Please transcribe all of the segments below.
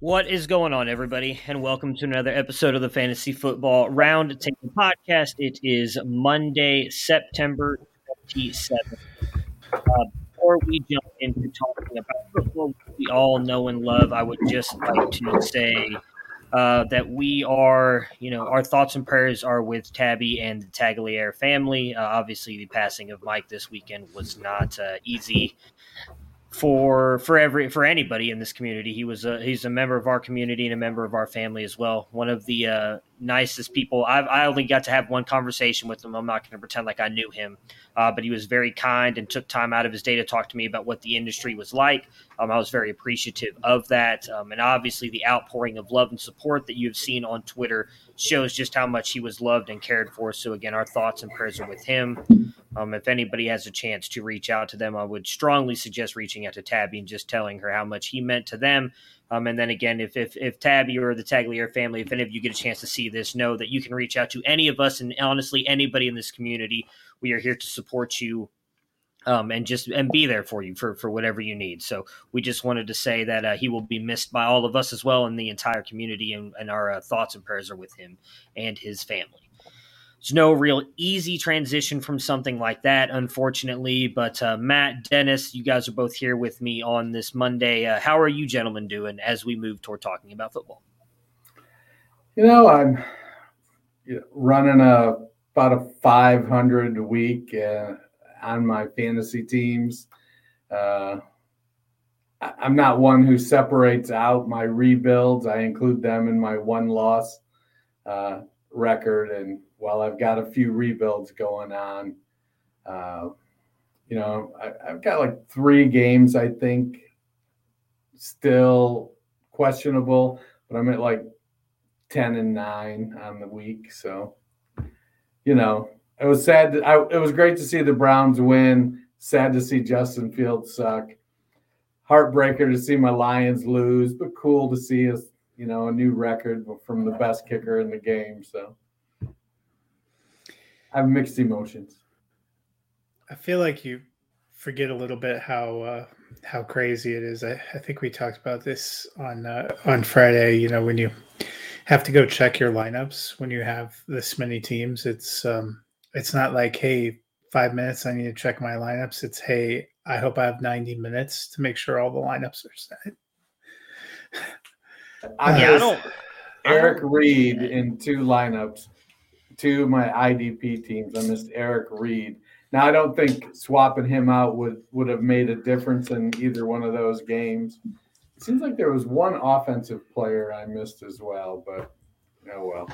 What is going on, everybody, and welcome to another episode of the Fantasy Football Round Table Podcast. It is Monday, September 27th. Uh, before we jump into talking about football, we all know and love, I would just like to say uh, that we are, you know, our thoughts and prayers are with Tabby and the Tagliere family. Uh, obviously, the passing of Mike this weekend was not uh, easy for for every for anybody in this community. He was a he's a member of our community and a member of our family as well. One of the uh, nicest people. I've, I only got to have one conversation with him. I'm not going to pretend like I knew him, uh, but he was very kind and took time out of his day to talk to me about what the industry was like. Um, I was very appreciative of that, um, and obviously the outpouring of love and support that you've seen on Twitter shows just how much he was loved and cared for. So again, our thoughts and prayers are with him. Um, if anybody has a chance to reach out to them, I would strongly suggest reaching out to Tabby and just telling her how much he meant to them. Um, and then again, if, if if Tabby or the Tagliere family, if any of you get a chance to see this, know that you can reach out to any of us and honestly anybody in this community. We are here to support you um, and just and be there for you for for whatever you need. So we just wanted to say that uh, he will be missed by all of us as well and the entire community, and, and our uh, thoughts and prayers are with him and his family. There's no real easy transition from something like that, unfortunately. But uh, Matt, Dennis, you guys are both here with me on this Monday. Uh, how are you gentlemen doing as we move toward talking about football? You know, I'm running a about a 500 a week uh, on my fantasy teams. Uh, I'm not one who separates out my rebuilds. I include them in my one loss uh, record. And while I've got a few rebuilds going on, uh, you know, I, I've got like three games I think still questionable, but I'm at like 10 and 9 on the week. So, you know, it was sad. I, it was great to see the Browns win. Sad to see Justin Fields suck. Heartbreaker to see my Lions lose, but cool to see us, you know, a new record from the best kicker in the game. So I have mixed emotions. I feel like you forget a little bit how uh, how crazy it is. I, I think we talked about this on uh, on Friday. You know, when you have to go check your lineups when you have this many teams, it's um, it's not like hey, five minutes, I need to check my lineups. It's hey, I hope I have ninety minutes to make sure all the lineups are set. I Yeah, I don't. Eric Reed in two lineups, two of my IDP teams. I missed Eric Reed. Now I don't think swapping him out would would have made a difference in either one of those games. It seems like there was one offensive player I missed as well, but oh well.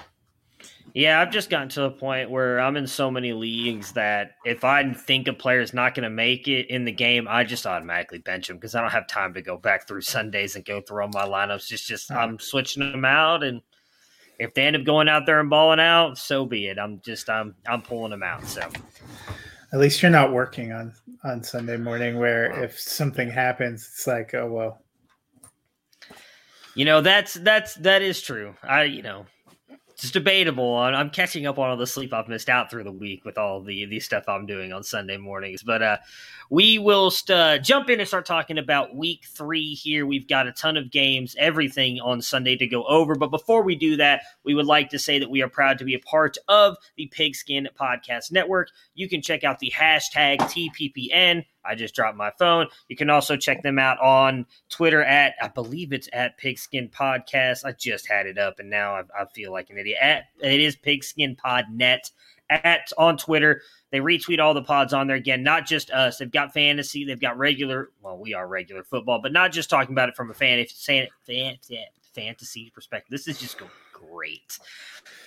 Yeah, I've just gotten to the point where I'm in so many leagues that if I think a player is not going to make it in the game, I just automatically bench him because I don't have time to go back through Sundays and go through all my lineups. Just, just I'm switching them out, and if they end up going out there and balling out, so be it. I'm just I'm I'm pulling them out. So At least you're not working on on Sunday morning, where if something happens, it's like oh well. you know that's that's that is true. I you know it's debatable. I'm catching up on all the sleep I've missed out through the week with all the the stuff I'm doing on Sunday mornings. But uh, we will st- uh, jump in and start talking about week three here. We've got a ton of games, everything on Sunday to go over. But before we do that, we would like to say that we are proud to be a part of the Pigskin Podcast Network. You can check out the hashtag TPPN. I just dropped my phone. You can also check them out on Twitter at, I believe it's at Pigskin Podcast. I just had it up and now I, I feel like an idiot. At, it is Pigskin Pod Net at on Twitter. They retweet all the pods on there again, not just us. They've got fantasy, they've got regular. Well, we are regular football, but not just talking about it from a fan, fan, fan, fantasy perspective. This is just great.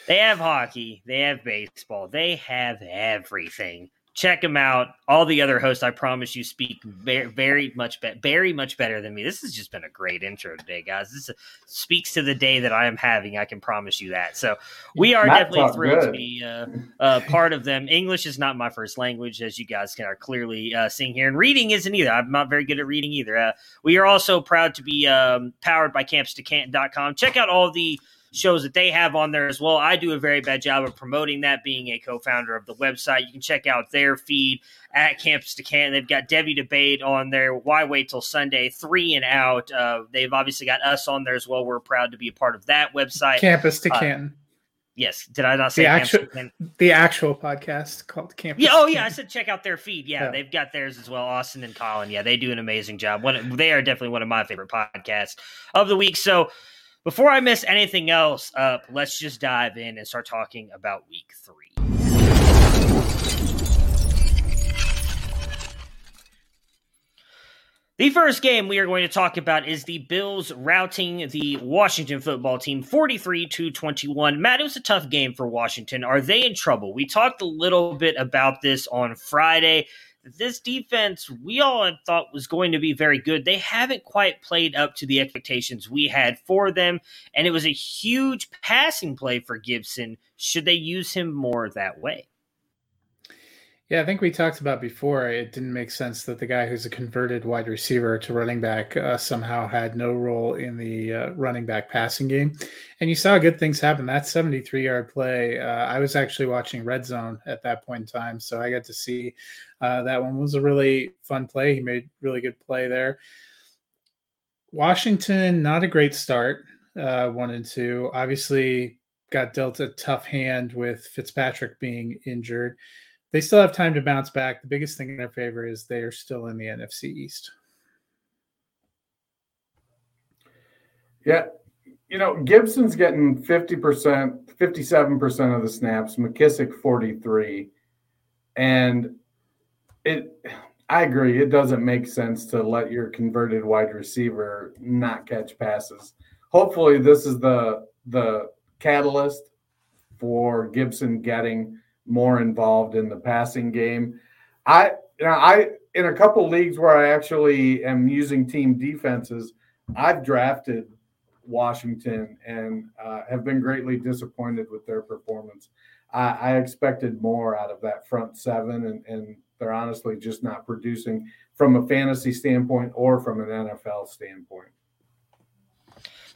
They have hockey, they have baseball, they have everything check them out. All the other hosts, I promise you, speak very, very much, be- very much better than me. This has just been a great intro today, guys. This speaks to the day that I am having. I can promise you that. So we are Matt definitely thrilled good. to be uh, uh, part of them. English is not my first language, as you guys can are clearly uh, seeing here, and reading isn't either. I'm not very good at reading either. Uh, we are also proud to be um, powered by CampusToCanton.com. Check out all the shows that they have on there as well. I do a very bad job of promoting that, being a co-founder of the website. You can check out their feed at Campus to Can. They've got Debbie Debate on there. Why wait till Sunday? Three and out. Uh, they've obviously got us on there as well. We're proud to be a part of that website. Campus to uh, Yes, did I not say the actual the actual podcast called Campus? Yeah, oh yeah, I said check out their feed. Yeah, yeah, they've got theirs as well. Austin and Colin, yeah, they do an amazing job. One, they are definitely one of my favorite podcasts of the week. So before I miss anything else up, let's just dive in and start talking about week three. The first game we are going to talk about is the Bills routing the Washington football team 43 to 21. Matt, it was a tough game for Washington. Are they in trouble? We talked a little bit about this on Friday this defense we all had thought was going to be very good. They haven't quite played up to the expectations we had for them, and it was a huge passing play for Gibson. Should they use him more that way? Yeah, I think we talked about before. It didn't make sense that the guy who's a converted wide receiver to running back uh, somehow had no role in the uh, running back passing game. And you saw good things happen. That 73 yard play, uh, I was actually watching Red Zone at that point in time. So I got to see uh, that one was a really fun play. He made really good play there. Washington, not a great start, uh, one and two. Obviously, got dealt a tough hand with Fitzpatrick being injured they still have time to bounce back. The biggest thing in their favor is they are still in the NFC East. Yeah. You know, Gibson's getting 50%, 57% of the snaps, McKissic 43. And it I agree, it doesn't make sense to let your converted wide receiver not catch passes. Hopefully this is the the catalyst for Gibson getting more involved in the passing game. I you know, I in a couple leagues where I actually am using team defenses, I've drafted Washington and uh, have been greatly disappointed with their performance. I, I expected more out of that front seven, and, and they're honestly just not producing from a fantasy standpoint or from an NFL standpoint.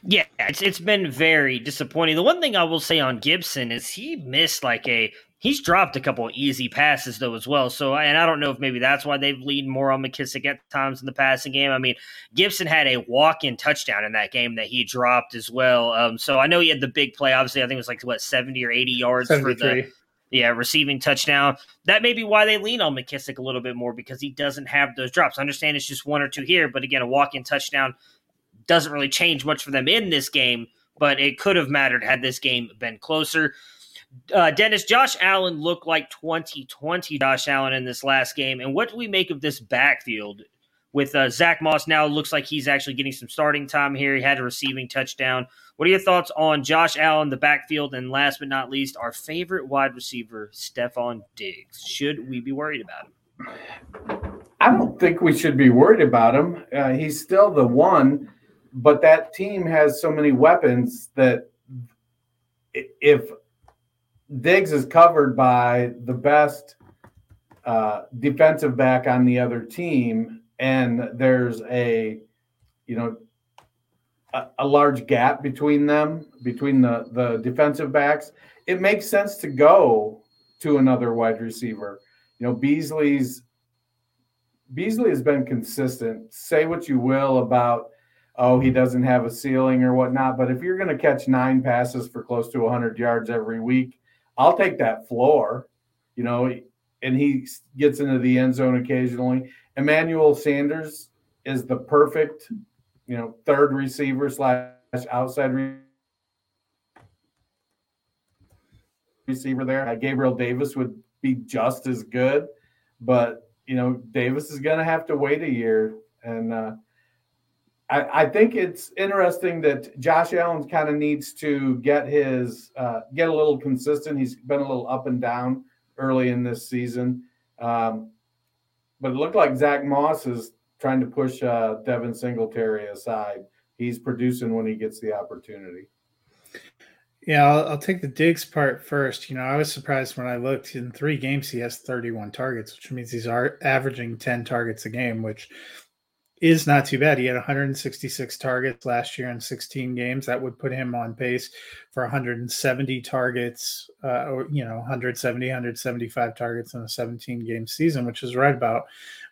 Yeah, it's it's been very disappointing. The one thing I will say on Gibson is he missed like a He's dropped a couple of easy passes though as well. So, and I don't know if maybe that's why they've leaned more on McKissic at times in the passing game. I mean, Gibson had a walk-in touchdown in that game that he dropped as well. Um, so I know he had the big play. Obviously, I think it was like what seventy or eighty yards for the yeah receiving touchdown. That may be why they lean on McKissic a little bit more because he doesn't have those drops. I understand it's just one or two here, but again, a walk-in touchdown doesn't really change much for them in this game. But it could have mattered had this game been closer. Uh, Dennis, Josh Allen looked like 2020 Josh Allen in this last game. And what do we make of this backfield with uh, Zach Moss now looks like he's actually getting some starting time here. He had a receiving touchdown. What are your thoughts on Josh Allen, the backfield, and last but not least, our favorite wide receiver, Stefon Diggs? Should we be worried about him? I don't think we should be worried about him. Uh, he's still the one, but that team has so many weapons that if Diggs is covered by the best uh, defensive back on the other team, and there's a, you know, a, a large gap between them, between the the defensive backs, it makes sense to go to another wide receiver. You know, Beasley's Beasley has been consistent. Say what you will about oh he doesn't have a ceiling or whatnot, but if you're going to catch nine passes for close to 100 yards every week, I'll take that floor. You know, and he gets into the end zone occasionally. Emmanuel Sanders is the perfect, you know, third receiver slash outside receiver there. Uh, Gabriel Davis would be just as good, but you know, Davis is going to have to wait a year. And uh, I, think it's interesting that Josh Allen kind of needs to get his uh, get a little consistent. He's been a little up and down early in this season, um, but it looked like Zach Moss is trying to push uh, Devin Singletary aside. He's producing when he gets the opportunity. Yeah, I'll, I'll, take the Diggs part first. You know, I was surprised when I looked in three games, he has 31 targets, which means he's averaging 10 targets a game, which is not too bad. He had 166 targets last year in 16 games. That would put him on pace for 170 targets, uh, or, you know, 170, 175 targets in a 17 game season, which is right about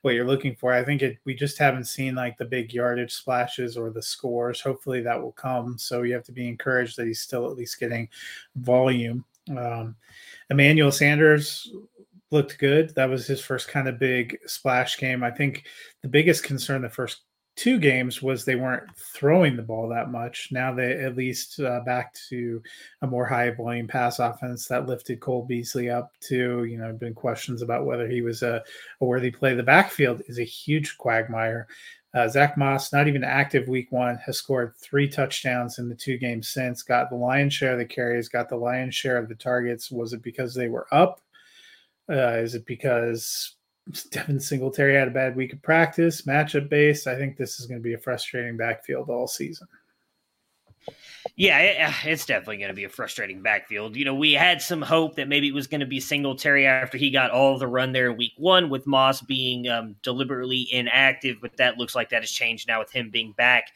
what you're looking for. I think it, we just haven't seen like the big yardage splashes or the scores. Hopefully that will come. So you have to be encouraged that he's still at least getting volume. Um, Emmanuel Sanders looked good. That was his first kind of big splash game. I think the biggest concern the first two games was they weren't throwing the ball that much. Now they at least uh, back to a more high volume pass offense that lifted Cole Beasley up to, you know, been questions about whether he was a, a worthy play. The backfield is a huge quagmire. Uh, Zach Moss, not even active week one, has scored three touchdowns in the two games since, got the lion's share of the carries, got the lion's share of the targets. Was it because they were up? Uh, is it because Devin Singletary had a bad week of practice, matchup based? I think this is going to be a frustrating backfield all season. Yeah, it's definitely going to be a frustrating backfield. You know, we had some hope that maybe it was going to be Singletary after he got all the run there in week one, with Moss being um, deliberately inactive, but that looks like that has changed now with him being back.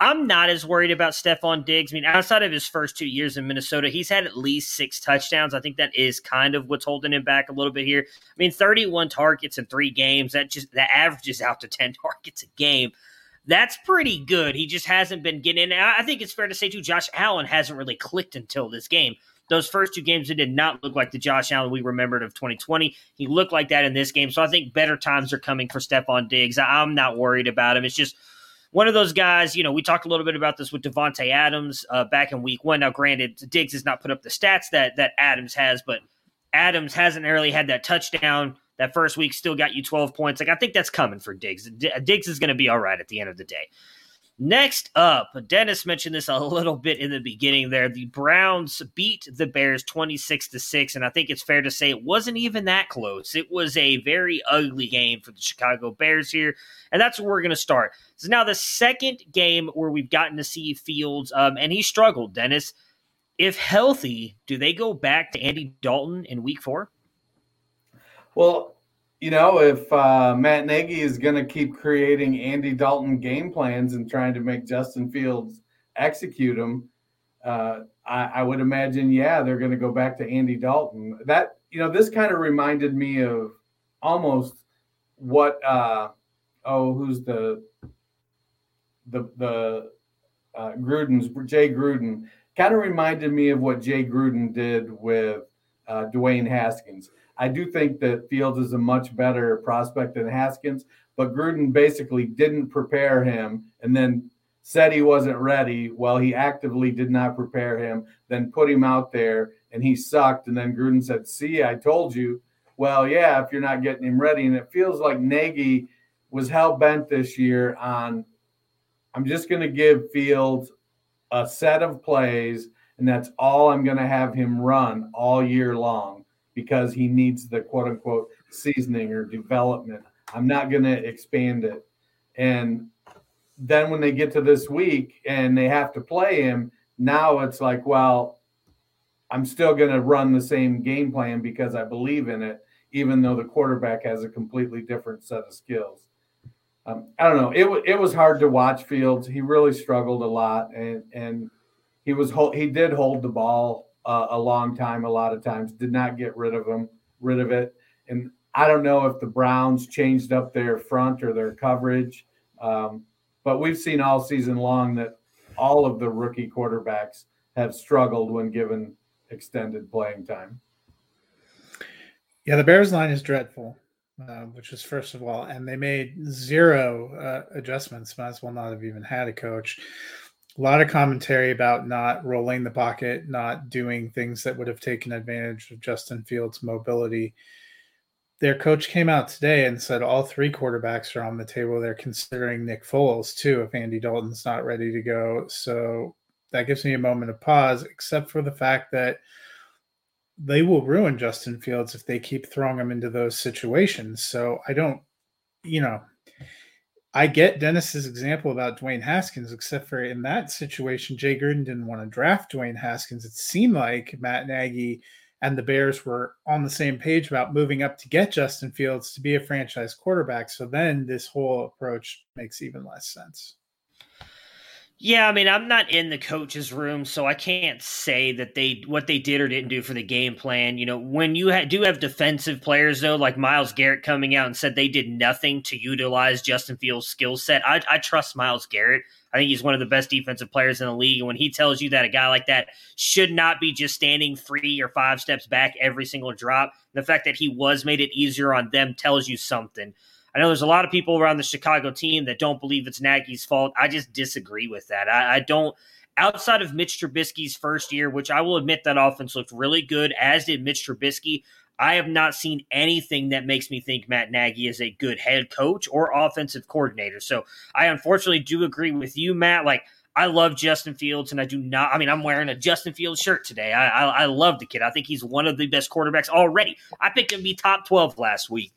I'm not as worried about Stefon Diggs. I mean, outside of his first two years in Minnesota, he's had at least six touchdowns. I think that is kind of what's holding him back a little bit here. I mean, 31 targets in three games, that just that averages out to 10 targets a game that's pretty good. He just hasn't been getting in. I think it's fair to say, too, Josh Allen hasn't really clicked until this game. Those first two games, it did not look like the Josh Allen we remembered of 2020. He looked like that in this game. So I think better times are coming for Stefon Diggs. I'm not worried about him. It's just one of those guys, you know, we talked a little bit about this with Davante Adams uh, back in week one. Now, granted, Diggs has not put up the stats that that Adams has, but Adams hasn't really had that touchdown that first week still got you 12 points. Like, I think that's coming for Diggs. Diggs is going to be all right at the end of the day. Next up, Dennis mentioned this a little bit in the beginning there. The Browns beat the Bears 26 to 6, and I think it's fair to say it wasn't even that close. It was a very ugly game for the Chicago Bears here, and that's where we're going to start. Is now the second game where we've gotten to see Fields, um, and he struggled, Dennis. If healthy, do they go back to Andy Dalton in week four? Well, you know, if uh, Matt Nagy is going to keep creating Andy Dalton game plans and trying to make Justin Fields execute them, uh, I, I, would imagine, yeah, they're going to go back to Andy Dalton. That you know, this kind of reminded me of almost what uh, oh, who's the the the uh, Gruden's Jay Gruden kind of reminded me of what Jay Gruden did with uh, Dwayne Haskins I do think that Fields is a much better prospect than Haskins, but Gruden basically didn't prepare him and then said he wasn't ready. Well, he actively did not prepare him, then put him out there and he sucked. And then Gruden said, See, I told you. Well, yeah, if you're not getting him ready. And it feels like Nagy was hell bent this year on I'm just going to give Fields a set of plays, and that's all I'm going to have him run all year long because he needs the quote unquote seasoning or development. I'm not going to expand it. And then when they get to this week and they have to play him, now it's like, well, I'm still going to run the same game plan because I believe in it, even though the quarterback has a completely different set of skills. um, I don't know. It it was hard to watch Fields. He really struggled a lot, and and he was he did hold the ball uh, a long time, a lot of times. Did not get rid of him, rid of it. And I don't know if the Browns changed up their front or their coverage, um, but we've seen all season long that all of the rookie quarterbacks have struggled when given extended playing time. Yeah, the Bears line is dreadful, uh, which is first of all, and they made zero uh, adjustments. Might as well not have even had a coach. A lot of commentary about not rolling the pocket, not doing things that would have taken advantage of Justin Fields' mobility. Their coach came out today and said all three quarterbacks are on the table. They're considering Nick Foles too if Andy Dalton's not ready to go. So that gives me a moment of pause, except for the fact that they will ruin Justin Fields if they keep throwing him into those situations. So I don't, you know, I get Dennis's example about Dwayne Haskins, except for in that situation, Jay Gruden didn't want to draft Dwayne Haskins. It seemed like Matt Nagy and the Bears were on the same page about moving up to get Justin Fields to be a franchise quarterback. So then this whole approach makes even less sense. Yeah, I mean, I'm not in the coach's room, so I can't say that they what they did or didn't do for the game plan. You know, when you ha- do have defensive players though, like Myles Garrett coming out and said they did nothing to utilize Justin Fields' skill set, I, I trust Myles Garrett. I think he's one of the best defensive players in the league. And when he tells you that a guy like that should not be just standing three or five steps back every single drop, the fact that he was made it easier on them tells you something. I know there's a lot of people around the Chicago team that don't believe it's Nagy's fault. I just disagree with that. I, I don't. Outside of Mitch Trubisky's first year, which I will admit that offense looked really good, as did Mitch Trubisky, I have not seen anything that makes me think Matt Nagy is a good head coach or offensive coordinator. So I unfortunately do agree with you, Matt. Like, I love Justin Fields, and I do not. I mean, I'm wearing a Justin Fields shirt today. I, I, I love the kid. I think he's one of the best quarterbacks already. I picked him to be top 12 last week.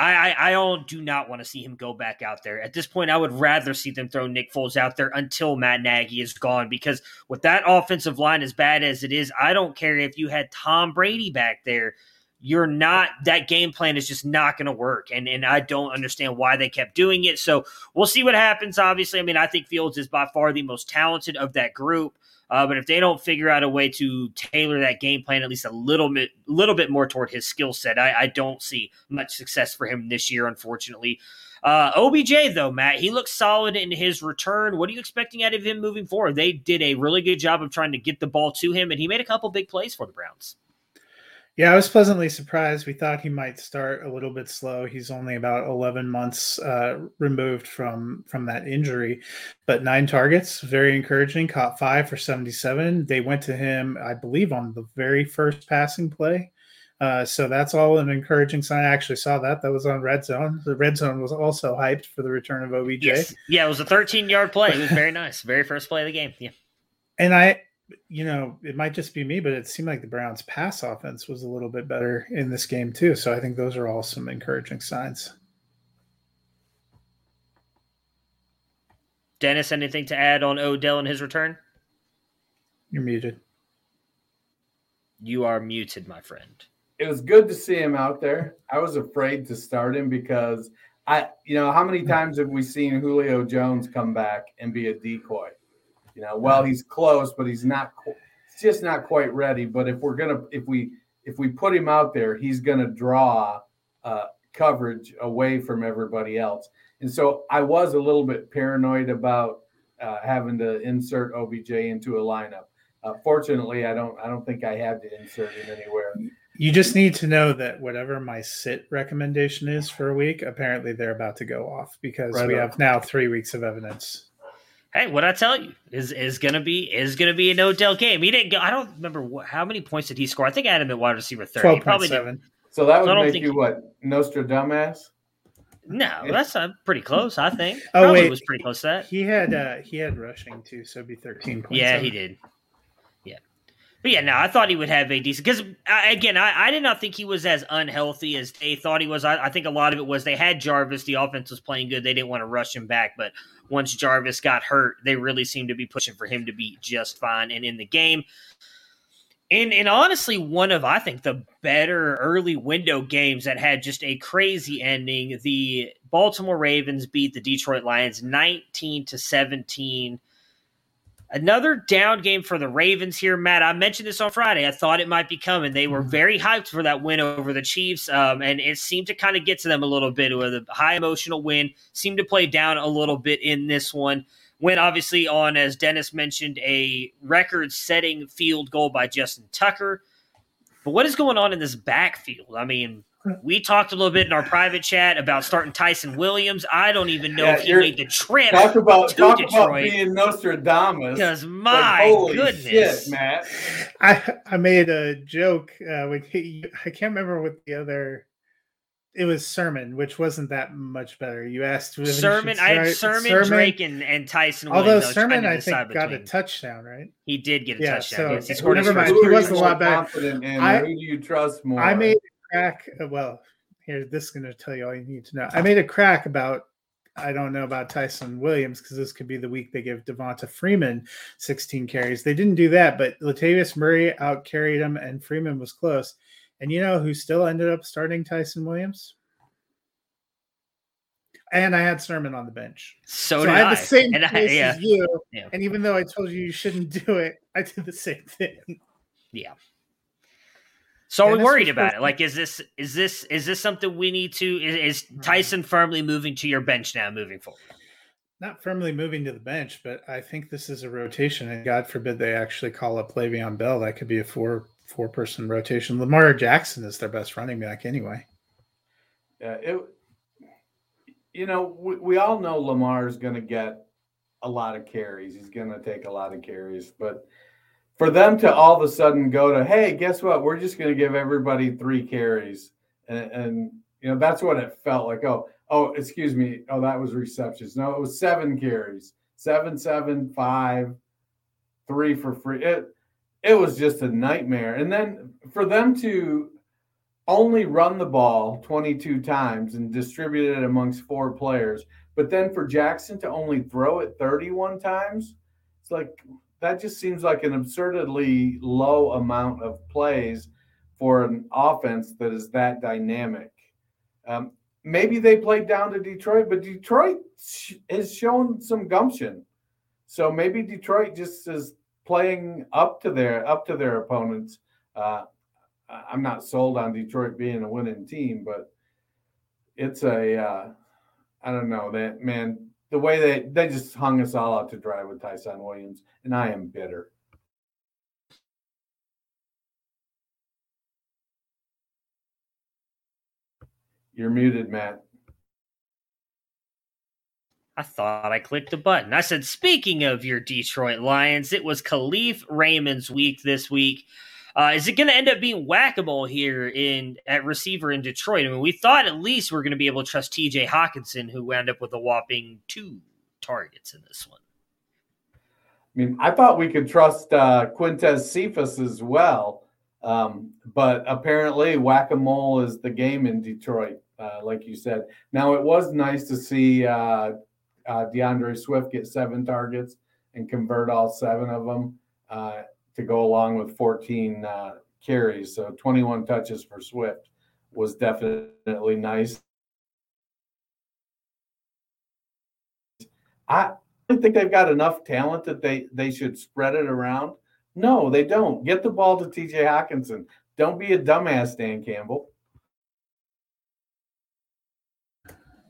I, I, I do not want to see him go back out there. At this point, I would rather see them throw Nick Foles out there until Matt Nagy is gone. Because with that offensive line as bad as it is, I don't care if you had Tom Brady back there. You're not that game plan is just not going to work, and and I don't understand why they kept doing it. So we'll see what happens. Obviously, I mean, I think Fields is by far the most talented of that group. Uh, but if they don't figure out a way to tailor that game plan at least a little bit, little bit more toward his skill set, I, I, don't see much success for him this year, unfortunately. Uh, OBJ though, Matt, he looks solid in his return. What are you expecting out of him moving forward? They did a really good job of trying to get the ball to him, and he made a couple big plays for the Browns. Yeah, I was pleasantly surprised. We thought he might start a little bit slow. He's only about 11 months uh, removed from from that injury, but nine targets, very encouraging. Caught five for 77. They went to him, I believe, on the very first passing play. Uh, so that's all an encouraging sign. I actually saw that. That was on Red Zone. The Red Zone was also hyped for the return of OBJ. Yes. Yeah, it was a 13 yard play. It was very nice. Very first play of the game. Yeah. And I you know, it might just be me, but it seemed like the Browns' pass offense was a little bit better in this game too. So I think those are all some encouraging signs. Dennis, anything to add on Odell and his return? You're muted. You are muted, my friend. It was good to see him out there. I was afraid to start him because I, you know, how many hmm. times have we seen Julio Jones come back and be a decoy? You know, well, he's close, but he's not. He's just not quite ready. But if we're gonna, if we, if we put him out there, he's gonna draw uh, coverage away from everybody else. And so I was a little bit paranoid about uh, having to insert OBJ into a lineup. Uh, fortunately, I don't. I don't think I had to insert him anywhere. You just need to know that whatever my sit recommendation is for a week, apparently they're about to go off because right we on. have now three weeks of evidence hey, what I tell you is is gonna be is gonna be an Odell game. He didn't go. I don't remember what, how many points did he score. I think I had him at wide receiver thirty. Twelve point seven. So that would so make you what Nostradamus? No, that's uh, pretty close. I think. Oh Probably wait, was pretty close to that. He had uh, he had rushing too, so it'd be thirteen. Yeah, he did. But yeah, no, I thought he would have a decent because uh, again, I, I, did not think he was as unhealthy as they thought he was. I, I, think a lot of it was they had Jarvis, the offense was playing good, they didn't want to rush him back. But once Jarvis got hurt, they really seemed to be pushing for him to be just fine and in the game. And and honestly, one of I think the better early window games that had just a crazy ending. The Baltimore Ravens beat the Detroit Lions 19 to 17. Another down game for the Ravens here, Matt. I mentioned this on Friday. I thought it might be coming. They were mm-hmm. very hyped for that win over the Chiefs, um, and it seemed to kind of get to them a little bit with a high emotional win. Seemed to play down a little bit in this one. Went obviously on, as Dennis mentioned, a record setting field goal by Justin Tucker. But what is going on in this backfield? I mean, we talked a little bit in our private chat about starting Ty'Son Williams. I don't even know yeah, if he made the trip. Talk about talk Detroit. about being Nostradamus. Because my like, goodness, shit, Matt. I I made a joke uh, with he, I can't remember what the other. It was Sermon, which wasn't that much better. You asked Sermon. I had Sermon, Sermon, Drake, and, and Ty'Son. Although Williams, Sermon, I think, got between. a touchdown, right? He did get a yeah, touchdown. So yes, he scored. Never mind. He wasn't a lot better. I, who do you trust more? I made crack. Uh, well, here, this is going to tell you all you need to know. I made a crack about. I don't know about Ty'Son Williams because this could be the week they give Devonta Freeman 16 carries. They didn't do that, but Latavius Murray out carried him, and Freeman was close. And you know who still ended up starting Ty'Son Williams? and I had Sermon on the bench. So, so I had the same and I, yeah. as you. Yeah. And even though I told you you shouldn't do it, I did the same thing. Yeah. So are we worried about it? Like, is this is this is this something we need to? Is, is. Ty'Son firmly moving to your bench now, moving forward? Not firmly moving to the bench, but I think this is a rotation, and God forbid they actually call up Le'Veon Bell. That could be a four four person rotation. Lamar Jackson is their best running back anyway. Yeah, it. You know, we, we all know Lamar is going to get a lot of carries. He's going to take a lot of carries, but for them to all of a sudden go to, hey, guess what? We're just going to give everybody three carries, and, and you know that's what it felt like. Oh, oh, excuse me. Oh, that was receptions. No, it was seven carries, seven, seven, five, three for free. It it was just a nightmare. And then for them to only run the ball 22 times and distribute it amongst four players, but then for Jackson to only throw it 31 times, it's like that just seems like an absurdly low amount of plays for an offense that is that dynamic. Um, maybe they played down to Detroit, but Detroit has shown some gumption. So maybe Detroit just is playing up to their up to their opponents. Uh, I'm not sold on Detroit being a winning team, but it's a uh, I don't know that man the way they they just hung us all out to dry with Ty'Son Williams, and I am bitter. You're muted, Matt. I thought I clicked a button. I said, speaking of your Detroit Lions, it was Kalif Raymond's week this week. Uh, is it going to end up being whack a mole here in at receiver in Detroit? I mean, we thought at least we are going to be able to trust T.J. Hockenson, who wound up with a whopping two targets in this one. I mean, I thought we could trust uh, Quintez Cephus as well, um, but apparently whack a mole is the game in Detroit, uh, like you said. Now it was nice to see uh, uh D'Andre Swift get seven targets and convert all seven of them uh, to go along with 14 uh, carries. So 21 touches for Swift was definitely nice. I think they've got enough talent that they they should spread it around. No, they don't. Get the ball to TJ Hockenson. Don't be a dumbass, Dan Campbell.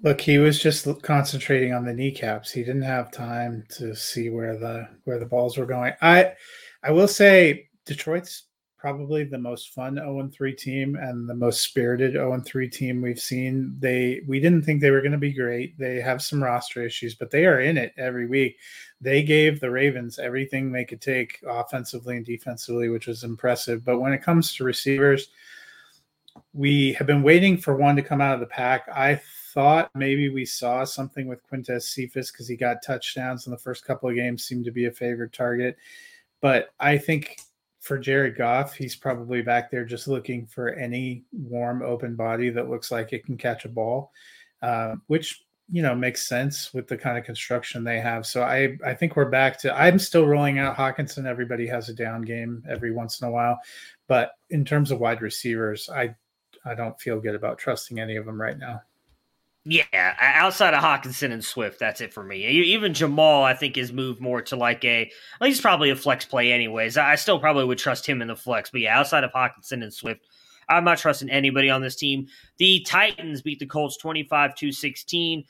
Look, he was just concentrating on the kneecaps. He didn't have time to see where the where the balls were going. I I will say Detroit's probably the most fun 0 3 team and the most spirited 0 3 team we've seen. They we didn't think they were going to be great. They have some roster issues, but they are in it every week. They gave the Ravens everything they could take offensively and defensively, which was impressive. But when it comes to receivers, we have been waiting for one to come out of the pack. I thought maybe we saw something with Quintez Cephus because he got touchdowns in the first couple of games, seemed to be a favorite target. But I think for Jared Goff, he's probably back there just looking for any warm, open body that looks like it can catch a ball, uh, which you know makes sense with the kind of construction they have. So I I think we're back to. I'm still rolling out Hockenson. Everybody has a down game every once in a while, but in terms of wide receivers, I I don't feel good about trusting any of them right now. Yeah, outside of Hockenson and Swift, that's it for me. Even Jamal, I think, is moved more to like a. Well, he's probably a flex play, anyways. I still probably would trust him in the flex, but yeah, outside of Hockenson and Swift, I'm not trusting anybody on this team. The Titans beat the Colts 25 to 16.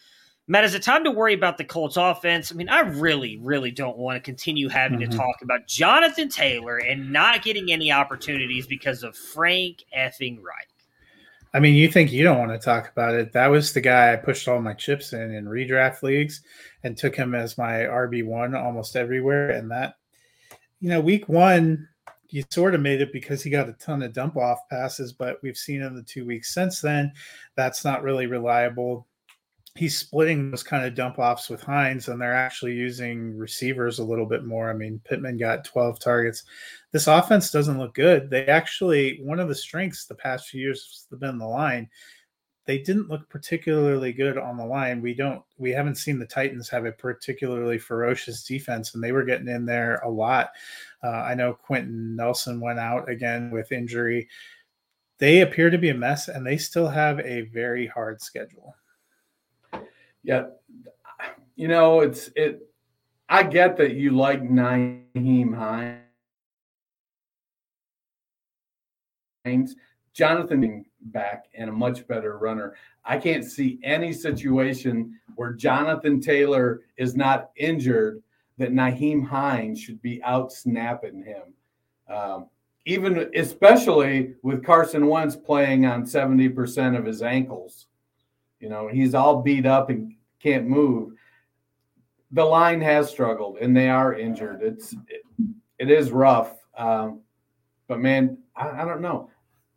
Matt, is it time to worry about the Colts offense? I mean, I really, really don't want to continue having mm-hmm. to talk about Jonathan Taylor and not getting any opportunities because of Frank effing Reich. I mean, you think you don't want to talk about it. That was the guy I pushed all my chips in in redraft leagues and took him as my RB1 almost everywhere. And that, you know, week one, you sort of made it because he got a ton of dump off passes, but we've seen in the two weeks since then that's not really reliable. He's splitting those kind of dump offs with Hines, and they're actually using receivers a little bit more. I mean, Pittman got 12 targets this offense doesn't look good. They actually, one of the strengths the past few years has been the line. They didn't look particularly good on the line. We don't, we haven't seen the Titans have a particularly ferocious defense, and they were getting in there a lot. Uh, I know Quenton Nelson went out again with injury. They appear to be a mess, and they still have a very hard schedule. Yeah, you know, it's it. I get that you like Nyheim Hines Jonathan back and a much better runner. I can't see any situation where Jonathan Taylor is not injured that Nyheim Hines should be out snapping him. Um, even especially with Carson Wentz playing on 70% of his ankles. You know, he's all beat up and can't move. The line has struggled and they are injured. It's it, it is rough. Um, but man, I, I don't know.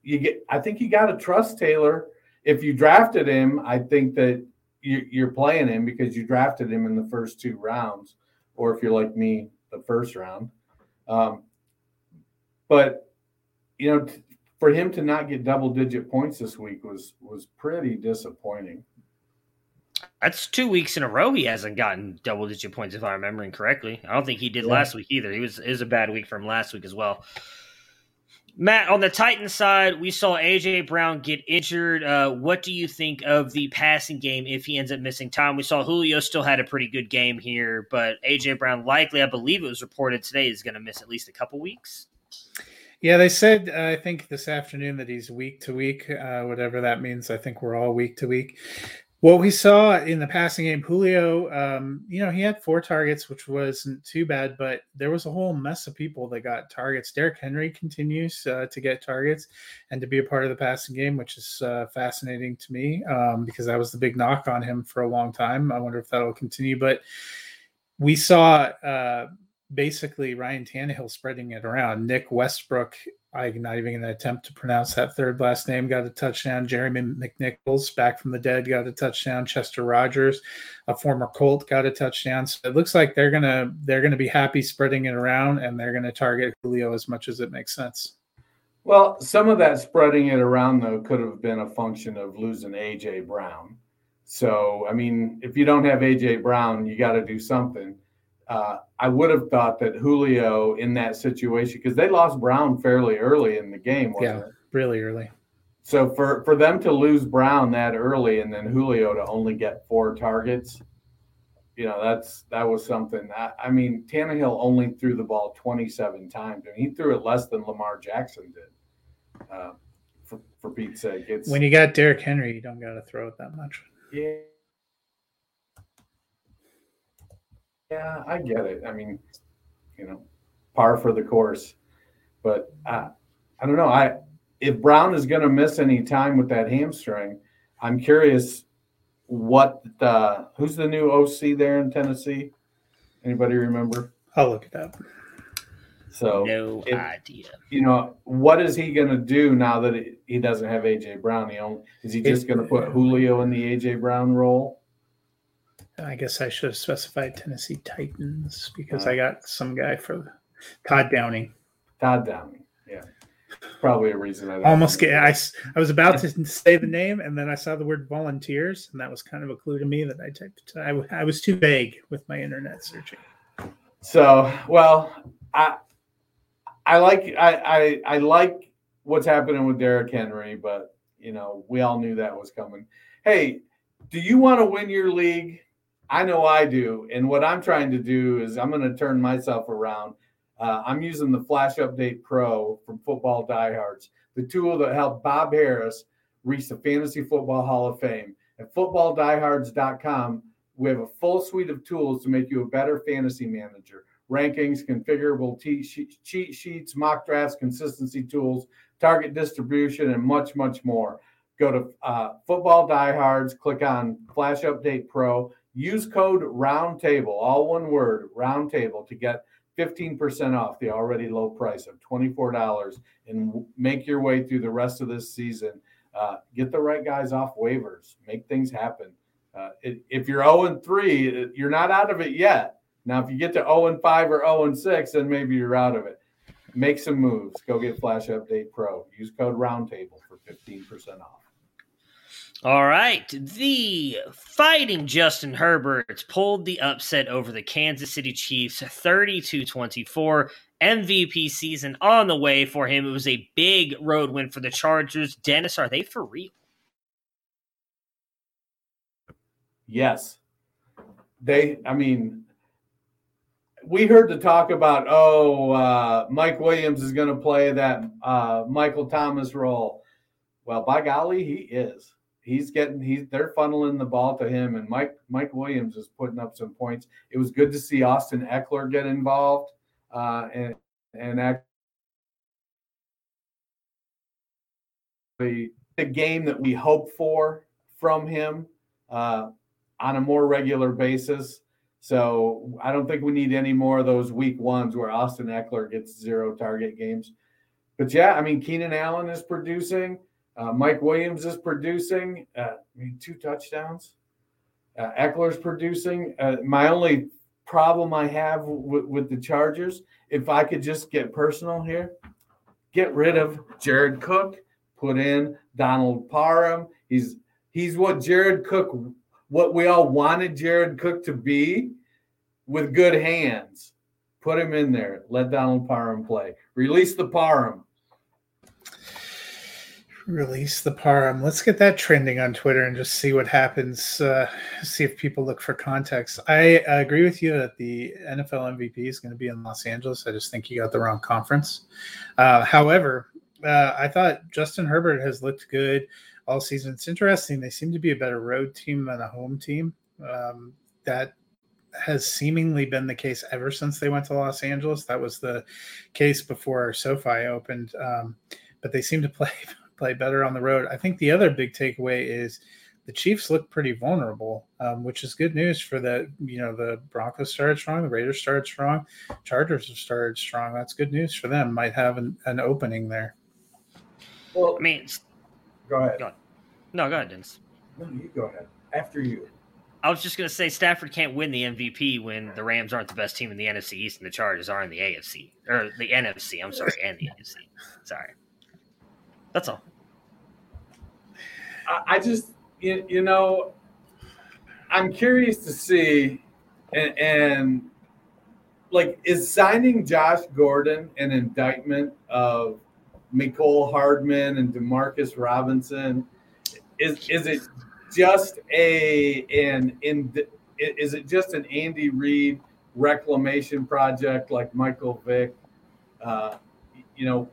You get. I think you got to trust Taylor. If you drafted him, I think that you, you're playing him because you drafted him in the first two rounds, or if you're like me, the first round. Um, but you know, for him to not get double digit points this week was was pretty disappointing. That's two weeks in a row he hasn't gotten double digit points, if I'm remembering correctly. I don't think he did yeah. last week either. He was is a bad week from last week as well. Matt, on the Titans side, we saw AJ Brown get injured. Uh, what do you think of the passing game if he ends up missing time? We saw Julio still had a pretty good game here, but AJ Brown likely, I believe it was reported today, is going to miss at least a couple weeks. Yeah, they said uh, I think this afternoon that he's week to week, uh, whatever that means. I think we're all week to week. What we saw in the passing game, Julio, um, you know, he had four targets, which wasn't too bad, but there was a whole mess of people that got targets. Derrick Henry continues uh, to get targets and to be a part of the passing game, which is uh, fascinating to me um, because that was the big knock on him for a long time. I wonder if that'll continue. But we saw uh, basically Ryan Tannehill spreading it around. Nick Westbrook I'm not even going to attempt to pronounce that third last name. Got a touchdown. Jeremy McNichols, back from the dead, got a touchdown. Chester Rogers, a former Colt, got a touchdown. So it looks like they're gonna they're gonna be happy spreading it around, and they're gonna target Julio as much as it makes sense. Well, some of that spreading it around though could have been a function of losing AJ Brown. So I mean, if you don't have AJ Brown, you got to do something uh, I would have thought that Julio in that situation because they lost Brown fairly early in the game. yeah, it? really early. So for for them to lose Brown that early and then Julio to only get four targets, you know that's that was something. I, I mean, Tannehill only threw the ball 27 times, and he threw it less than Lamar Jackson did. Uh, for, for Pete's sake, it's when you got Derrick Henry, you don't got to throw it that much. Yeah, Yeah, I get it. I mean, you know, par for the course. But uh, I don't know. I if Brown is going to miss any time with that hamstring, I'm curious what the who's the new OC there in Tennessee? Anybody remember? I'll look it up. So no if, idea. You know what is he going to do now that he doesn't have AJ Brown? He only, is he just going to put Julio in the AJ Brown role? I guess I should have specified Tennessee Titans because uh, I got some guy for Todd Downing. Todd Downing, yeah, probably a reason I almost get. I, I was about to say the name, and then I saw the word volunteers, and that was kind of a clue to me that I typed. I, I was too vague with my internet searching. So, well, I I like I I, I like what's happening with Derrick Henry, but you know we all knew that was coming. Hey, do you want to win your league? I know I do. And what I'm trying to do is I'm going to turn myself around. Uh, I'm using the Flash Update Pro from Football Diehards, the tool that helped Bob Harris reach the Fantasy Football Hall of Fame. At footballdiehards.com, we have a full suite of tools to make you a better fantasy manager rankings, configurable cheat sheets, mock drafts, consistency tools, target distribution, and much, much more. Go to uh, Football Diehards, click on Flash Update Pro, use code Roundtable, all one word, Roundtable, to get 15% off the already low price of $24 and make your way through the rest of this season. Uh, get the right guys off waivers, make things happen. Uh, it, if you're 0 and 3, you're not out of it yet. Now, if you get to 0 and 5 or 0 and 6, then maybe you're out of it. Make some moves. Go get Flash Update Pro. Use code Roundtable for 15% off. All right. The fighting Justin Herberts pulled the upset over the Kansas City Chiefs 32 24. MVP season on the way for him. It was a big road win for the Chargers. Dennis, are they for real? Yes. They, I mean, we heard the talk about, oh, uh, Mike Williams is going to play that uh, Michael Thomas role. Well, by golly, he is. He's getting he's they're funneling the ball to him, and Mike Mike Williams is putting up some points. It was good to see Austin Ekeler get involved, uh, and and actually the game that we hope for from him uh, on a more regular basis. So I don't think we need any more of those week ones where Austin Ekeler gets zero target games. But yeah, I mean, Keenan Allen is producing. Uh, Mike Williams is producing. Uh, I mean, two touchdowns. Uh, Ekeler's producing. Uh, my only problem I have w- with the Chargers, if I could just get personal here, get rid of Jared Cook, put in Donald Parham. He's he's what Jared Cook what we all wanted Jared Cook to be with good hands. Put him in there. Let Donald Parham play. Release the Parham. Release the Parham. Let's get that trending on Twitter and just see what happens. Uh, see if people look for context. I agree with you that the NFL MVP is going to be in Los Angeles. I just think you got the wrong conference. Uh, however, uh, I thought Justin Herbert has looked good all season. It's interesting. They seem to be a better road team than a home team. Um, that has seemingly been the case ever since they went to Los Angeles. That was the case before SoFi opened. Um, but they seem to play play better on the road. I think the other big takeaway is the Chiefs look pretty vulnerable, um, which is good news for the you know the Broncos started strong, the Raiders started strong, Chargers have started strong. That's good news for them. Might have an, an opening there. Well, I mean, Go ahead. Go no, go ahead, Dennis. No, you go ahead. After you. I was just going to say Stafford can't win the MVP when the Rams aren't the best team in the NFC East and the Chargers are in the AFC or the NFC. I'm sorry, and the NFC. Sorry. That's all. I just, you, you know, I'm curious to see, and, and like, is signing Josh Gordon an indictment of Mecole Hardman and Demarcus Robinson? Is is it just a an in is it just an Andy Reid reclamation project like Michael Vick? Uh, you know,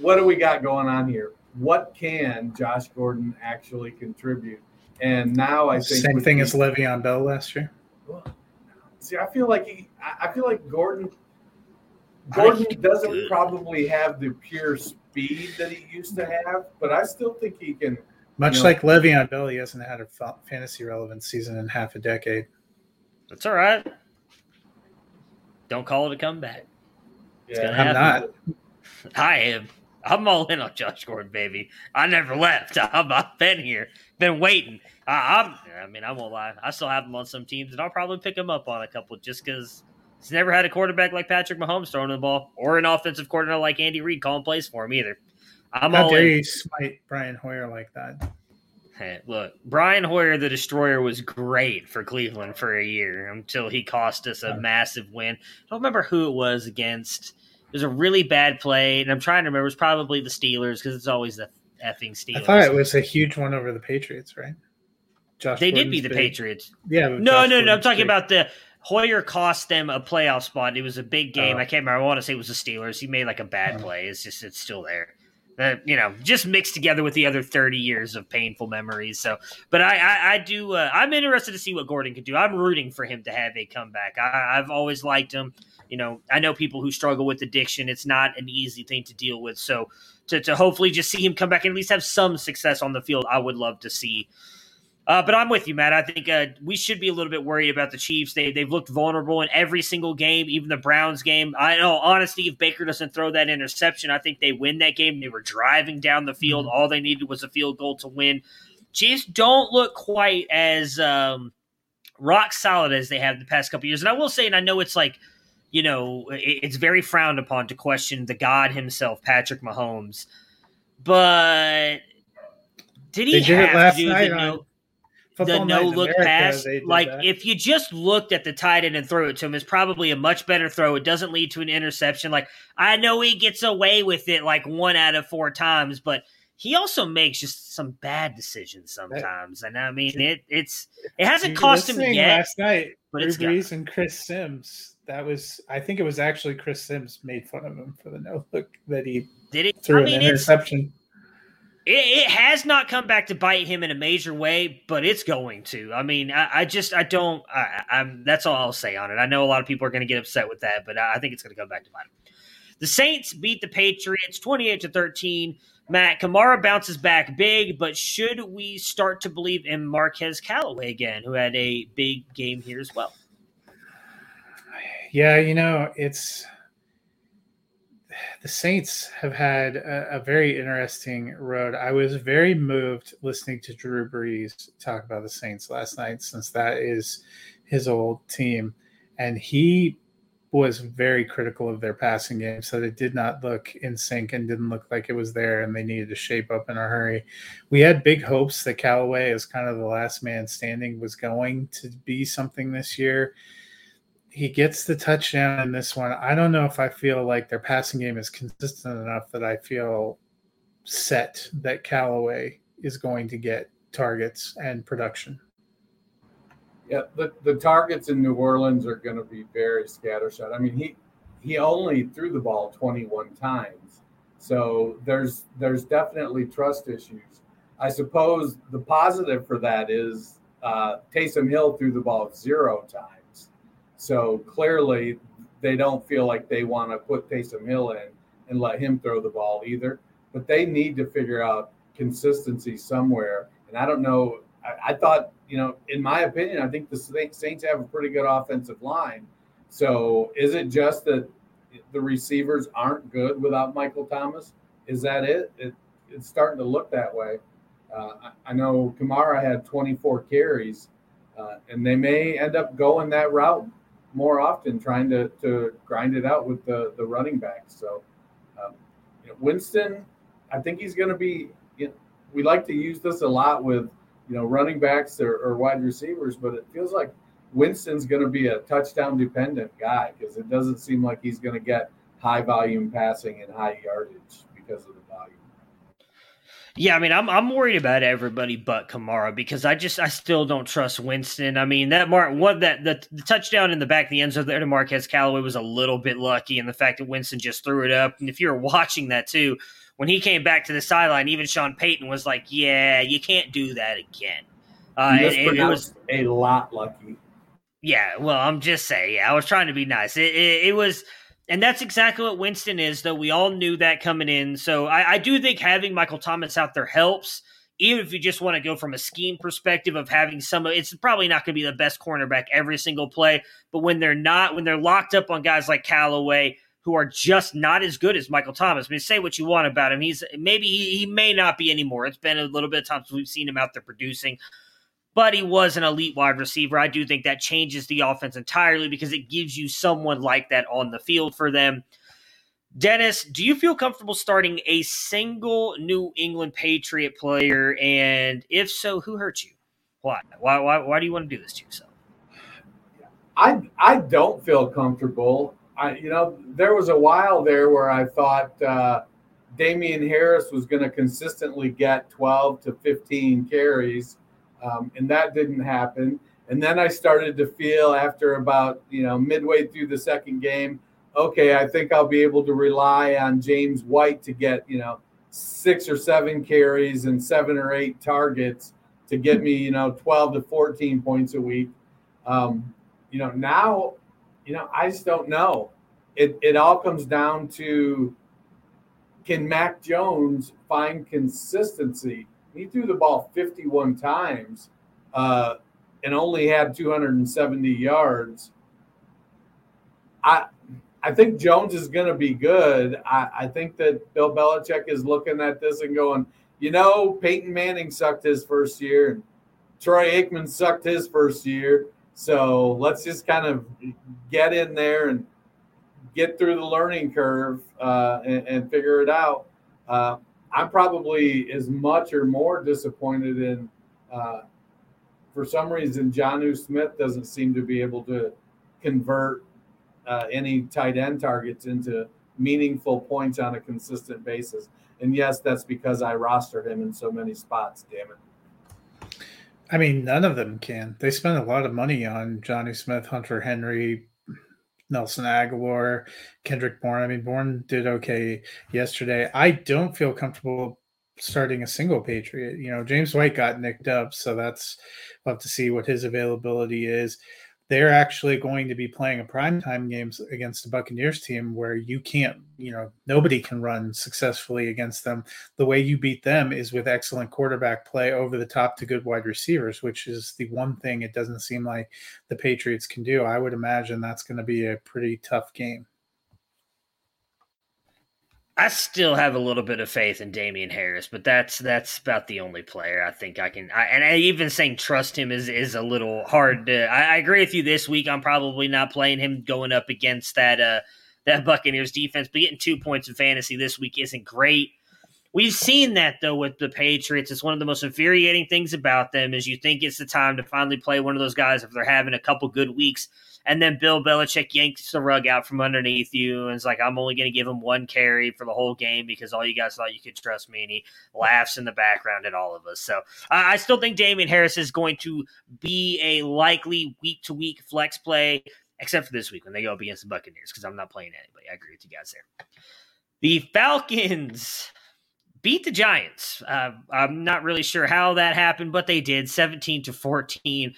what do we got going on here? What can Josh Gordon actually contribute? And now I think same thing as Le'Veon Bell last year. See, I feel like he, I feel like Gordon Gordon doesn't probably have the pure speed that he used to have, but I still think he can. Much you know, like Le'Veon Bell, he hasn't had a fantasy relevant season in half a decade. That's all right. Don't call it a comeback. Yeah, I'm not. I am. I'm all in on Josh Gordon, baby. I never left. I've been here, been waiting. I, I'm, I mean, I won't lie. I still have him on some teams, and I'll probably pick him up on a couple just because He's never had a quarterback like Patrick Mahomes throwing the ball, or an offensive coordinator like Andy Reid calling plays for him either. I'm How all dare in. you smite Brian Hoyer like that? Hey, look, Brian Hoyer, the destroyer, was great for Cleveland for a year until he cost us a massive win. I don't remember who it was against. It was a really bad play, and I'm trying to remember. It was probably the Steelers because it's always the effing Steelers. I thought it was a huge one over the Patriots, right? Josh. They Gordon's did beat the big. Patriots. Yeah. No, Josh no, no. I'm talking big. about the Hoyer cost them a playoff spot. It was a big game. Oh. I can't remember. I want to say it was the Steelers. He made like a bad Oh. play. It's just it's still there. Uh, you know, just mixed together with the other 30 years of painful memories. So, but I, I, I do. Uh, I'm interested to see what Gordon can do. I'm rooting for him to have a comeback. I, I've always liked him. You know, I know people who struggle with addiction. It's not an easy thing to deal with. So, to, to hopefully just see him come back and at least have some success on the field, I would love to see. Uh, but I'm with you, Matt. I think uh, we should be a little bit worried about the Chiefs. They they've looked vulnerable in every single game, even the Browns game. I know, honestly, if Baker doesn't throw that interception, I think they win that game. They were driving down the field. All they needed was a field goal to win. Chiefs don't look quite as um, rock solid as they have the past couple years. And I will say, and I know it's like, you know, it- it's very frowned upon to question the God himself, Patrick Mahomes. But did he They did it have last to do night the no? The no look America, pass. Like that. if you just looked at the tight end and throw it to him, it's probably a much better throw. It doesn't lead to an interception. Like I know he gets away with it like one out of four times, but he also makes just some bad decisions sometimes. And I mean it it's it hasn't cost him yet. last night. but Drew it's Brees and Chris Sims. That was, I think it was actually Chris Sims made fun of him for the no look that he Did it? threw I an mean, it's interception. It, it has not come back to bite him in a major way, but it's going to. I mean, I, I just I don't. I, I'm that's all I'll say on it. I know a lot of people are going to get upset with that, but I, I think it's going to come back to bite him. The Saints beat the Patriots 28 to 13. Matt Kamara bounces back big, but should we start to believe in Marquez Callaway again, who had a big game here as well? Yeah, you know, it's the Saints have had a, a very interesting road. I was very moved listening to Drew Brees talk about the Saints last night, since that is his old team, and he was very critical of their passing game, so it did not look in sync and didn't look like it was there, and they needed to shape up in a hurry. We had big hopes that Callaway, as kind of the last man standing, was going to be something this year he gets the touchdown in this one. I don't know if I feel like their passing game is consistent enough that I feel set that Callaway is going to get targets and production. Yeah, the, the targets in New Orleans are going to be very scattershot. I mean, he he only threw the ball 21 times, so there's there's definitely trust issues. I suppose the positive for that is uh, Taysom Hill threw the ball zero times, so clearly they don't feel like they want to put Taysom Hill in and let him throw the ball either. But they need to figure out consistency somewhere, and I don't know. I, I thought you know, in my opinion, I think the Saints have a pretty good offensive line. So is it just that the receivers aren't good without Michael Thomas? Is that it? it it's starting to look that way. Uh, I, I know Kamara had 24 carries, uh, and they may end up going that route more often, trying to, to grind it out with the, the running backs. So, um, you know, Winston, I think he's going to be. You know, we like to use this a lot with you know, running backs or, or wide receivers, but it feels like Winston's going to be a touchdown dependent guy because it doesn't seem like he's going to get high volume passing and high yardage because of the. Yeah, I mean, I'm I'm worried about everybody but Kamara because I just I still don't trust Winston. I mean, that mark what that the, the touchdown in the back of the end zone there to Marquez Callaway was a little bit lucky, and the fact that Winston just threw it up. And if you're watching that too, when he came back to the sideline, even Sean Payton was like, "Yeah, you can't do that again." Uh, and, and it was a lot lucky. yeah. Well, I'm just saying. Yeah, I was trying to be nice. It, it, it was, and that's exactly what Winston is. Though we all knew that coming in. So I, I do think having Michael Thomas out there helps. Even if you just want to go from a scheme perspective of having some, it's probably not going to be the best cornerback every single play. But when they're not, when they're locked up on guys like Callaway, who are just not as good as Michael Thomas. I mean, say what you want about him. He's maybe he, he may not be anymore. It's been a little bit of time since we've seen him out there producing, but he was an elite wide receiver. I do think that changes the offense entirely because it gives you someone like that on the field for them. Dennis, do you feel comfortable starting a single New England Patriot player? And if so, who hurt you? Why? Why? Why, why do you want to do this to yourself? I I don't feel comfortable. I you know there was a while there where I thought uh, Damien Harris was going to consistently get 12 to 15 carries, um, and that didn't happen. And then I started to feel after about you know midway through the second game, okay, I think I'll be able to rely on James White to get you know six or seven carries and seven or eight targets to get me you know 12 to 14 points a week. Um, you know now, you know I just don't know. It it all comes down to can Mac Jones find consistency? He threw the ball 51 times uh, and only had 270 yards. I I think Jones is going to be good. I, I think that Bill Belichick is looking at this and going, you know, Peyton Manning sucked his first year, and Troy Aikman sucked his first year. So let's just kind of get in there and get through the learning curve uh, and, and, figure it out. Uh, I'm probably as much or more disappointed in, uh, for some reason, Jonnu Smith doesn't seem to be able to convert uh, any tight end targets into meaningful points on a consistent basis. And yes, that's because I rostered him in so many spots. Damn it. I mean, none of them can. They spend a lot of money on Jonnu Smith, Hunter Henry, Nelson Agholor, Kendrick Bourne. I mean, Bourne did okay yesterday. I don't feel comfortable starting a single Patriot. You know, James White got nicked up, so that's we'll have to see what his availability is they're actually going to be playing a primetime games against the Buccaneers team where you can't, you know, nobody can run successfully against them. The way you beat them is with excellent quarterback play over the top to good wide receivers, which is the one thing it doesn't seem like the Patriots can do. I would imagine that's going to be a pretty tough game. I still have a little bit of faith in Damien Harris, but that's that's about the only player I think I can. I, and I, even saying trust him is is a little hard. To, I, I, agree with you. This week, I'm probably not playing him going up against that uh, that Buccaneers defense. But getting two points in fantasy this week isn't great. We've seen that though with the Patriots. It's one of the most infuriating things about them is you think it's the time to finally play one of those guys if they're having a couple good weeks and then Bill Belichick yanks the rug out from underneath you and is like, I'm only going to give him one carry for the whole game because all you guys thought you could trust me. And he laughs in the background at all of us. So I still think Damien Harris is going to be a likely week to week flex play, except for this week when they go up against the Buccaneers because I'm not playing anybody. I agree with you guys there. The Falcons beat the Giants. Uh, I'm not really sure how that happened, but they did 17 to 14.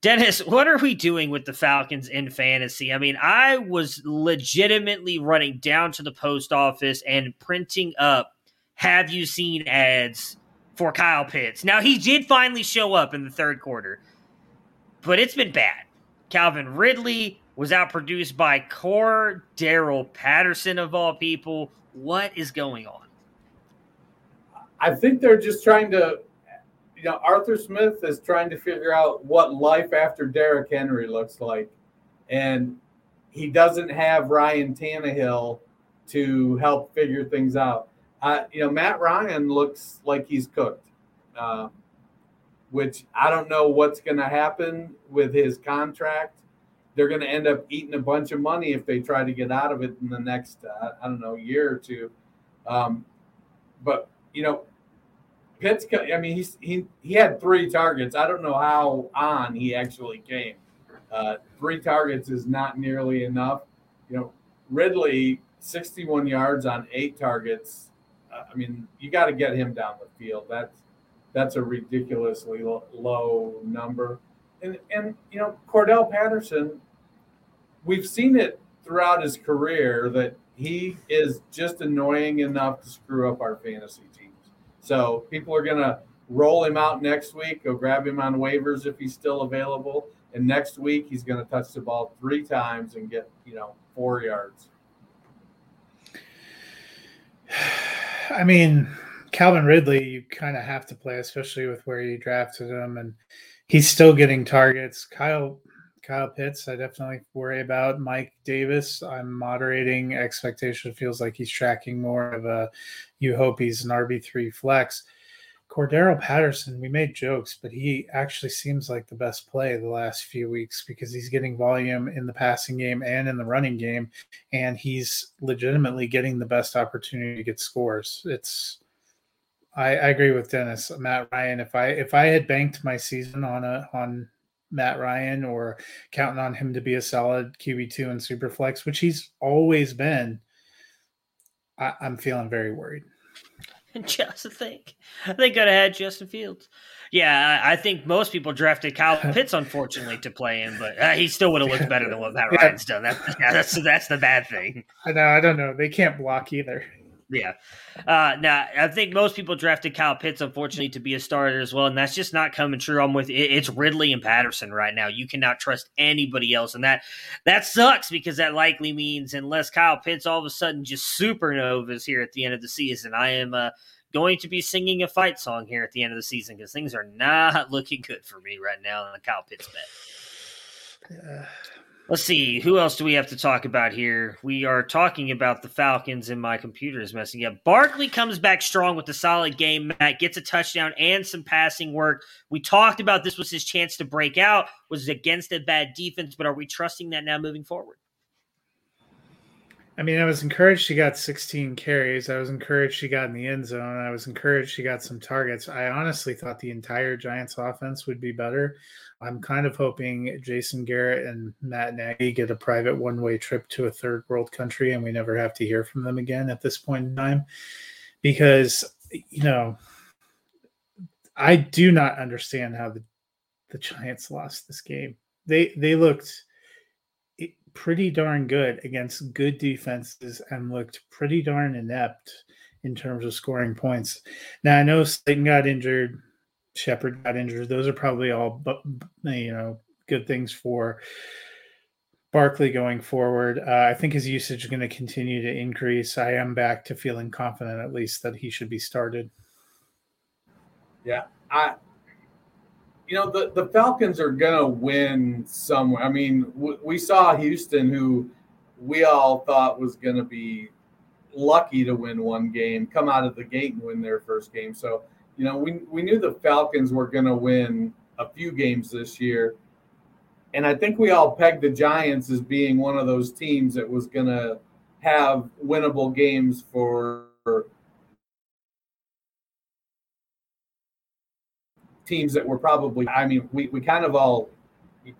Dennis, what are we doing with the Falcons in fantasy? I mean, I was legitimately running down to the post office and printing up have you seen ads for Kyle Pitts. Now, he did finally show up in the third quarter, but it's been bad. Calvin Ridley was outproduced by Core Daryl Patterson, of all people. What is going on? I think they're just trying to you know, Arthur Smith is trying to figure out what life after Derrick Henry looks like. And he doesn't have Ryan Tannehill to help figure things out. Uh, you know, Matt Ryan looks like he's cooked, uh, which I don't know what's going to happen with his contract. They're going to end up eating a bunch of money if they try to get out of it in the next, uh, I don't know, year or two. Um, but, you know, Pitts, I mean, he's, he he had three targets. I don't know how on he actually came. Uh, three targets is not nearly enough. You know, Ridley, 61 yards on eight targets. Uh, I mean, you got to get him down the field. That's that's a ridiculously low number. And and you know, Cordarrelle Patterson, we've seen it throughout his career that he is just annoying enough to screw up our fantasy team. So people are going to roll him out next week, go grab him on waivers if he's still available. And next week, he's going to touch the ball three times and get, you know, four yards. I mean, Calvin Ridley, you kind of have to play, especially with where you drafted him, and he's still getting targets. Kyle Kyle Pitts, I definitely worry about. Mike Davis, I'm moderating expectation. Feels like he's tracking more of a you hope he's an RB3 flex. Cordarrelle Patterson, we made jokes, but he actually seems like the best play the last few weeks because he's getting volume in the passing game and in the running game, and he's legitimately getting the best opportunity to get scores. It's I, I agree with Dennis. Matt Ryan. If I if I had banked my season on a on Matt Ryan or counting on him to be a solid QB two and Superflex, which he's always been, I, am feeling very worried. Just to think, they could have had Justin Fields. Yeah, I think most people drafted Kyle Pitts, unfortunately, to play him, but uh, he still would have looked better than what Matt yeah. Ryan's done. That, yeah, that's that's the bad thing. I know. I don't know. They can't block either. Yeah. Uh, now, I think most people drafted Kyle Pitts, unfortunately, to be a starter as well, and that's just not coming true. I'm with it, it's Ridley and Patterson right now. You cannot trust anybody else, and that that sucks because that likely means unless Kyle Pitts all of a sudden just supernovas here at the end of the season, I am uh, going to be singing a fight song here at the end of the season because things are not looking good for me right now on the Kyle Pitts bet. Yeah. Let's see. Who else do we have to talk about here? We are talking about the Falcons, and my computer is messing up. Barkley comes back strong with a solid game. Matt gets a touchdown and some passing work. We talked about this was his chance to break out, was against a bad defense, but are we trusting that now moving forward? I mean, I was encouraged she got 16 carries. I was encouraged she got in the end zone. I was encouraged she got some targets. I honestly thought the entire Giants offense would be better. I'm kind of hoping Jason Garrett and Matt Nagy get a private one way trip to a third world country and we never have to hear from them again at this point in time. Because, you know, I do not understand how the, the Giants lost this game. They they looked pretty darn good against good defenses and looked pretty darn inept in terms of scoring points. Now I know Slayton got injured. Shepard got injured. Those are probably all, but you know, good things for Barkley going forward. Uh, I think his usage is going to continue to increase. I am back to feeling confident, at least, that he should be started. Yeah, I. You know the the Falcons are going to win somewhere. I mean, w- we saw Houston, who we all thought was going to be lucky to win one game, come out of the gate and win their first game. So you know, we, we knew the Falcons were going to win a few games this year. And I think we all pegged the Giants as being one of those teams that was going to have winnable games for teams that were probably, I mean, we, we kind of all,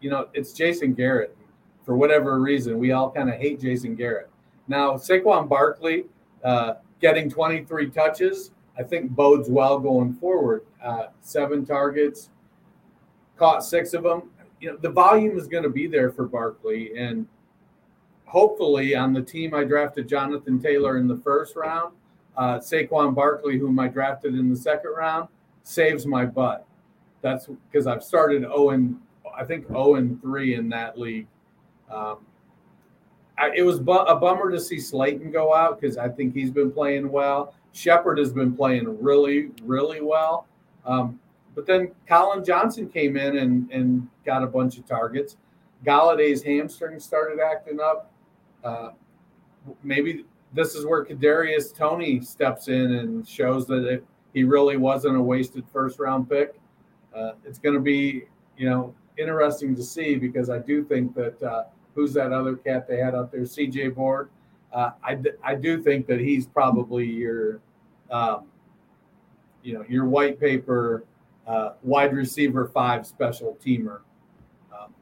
you know, it's Jason Garrett. For whatever reason, we all kind of hate Jason Garrett. Now, Saquon Barkley uh, getting 23 touches I think bodes well going forward. Uh, seven targets, caught six of them. You know, the volume is going to be there for Barkley, and hopefully on the team I drafted Jonathan Taylor in the first round, uh, Saquon Barkley, whom I drafted in the second round, saves my butt. That's because I've started 0 and I think 0 and 3 in that league. Um, I, it was bu- a bummer to see Slayton go out because I think he's been playing well. Shepard has been playing really, really well. Um, but then Collin Johnson came in and, and got a bunch of targets. Golladay's hamstring started acting up. Uh, maybe this is where Kadarius Toney steps in and shows that it, he really wasn't a wasted first round pick. Uh, it's going to be, you know, interesting to see because I do think that uh, who's that other cat they had out there, C.J. Board uh, I, I do think that he's probably your, um, you know, your white paper uh, wide receiver five special teamer. Um,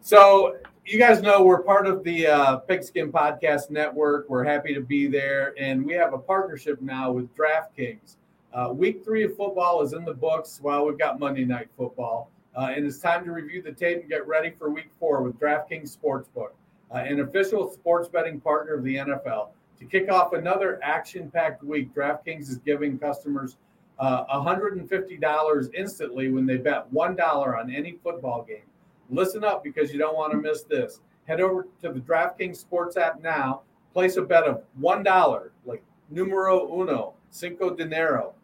so you guys know we're part of the uh, Pigskin Podcast Network. We're happy to be there, and we have a partnership now with DraftKings. Uh, week three of football is in the books. while we've got Monday Night Football, uh, and it's time to review the tape and get ready for Week Four with DraftKings Sportsbook uh, an official sports betting partner of the NFL. To kick off another action packed week, DraftKings is giving customers uh, $150 instantly when they bet $1 on any football game. Listen up because you don't want to miss this. Head over to the DraftKings Sports app now, place a bet of $1, like numero uno, cinco dinero,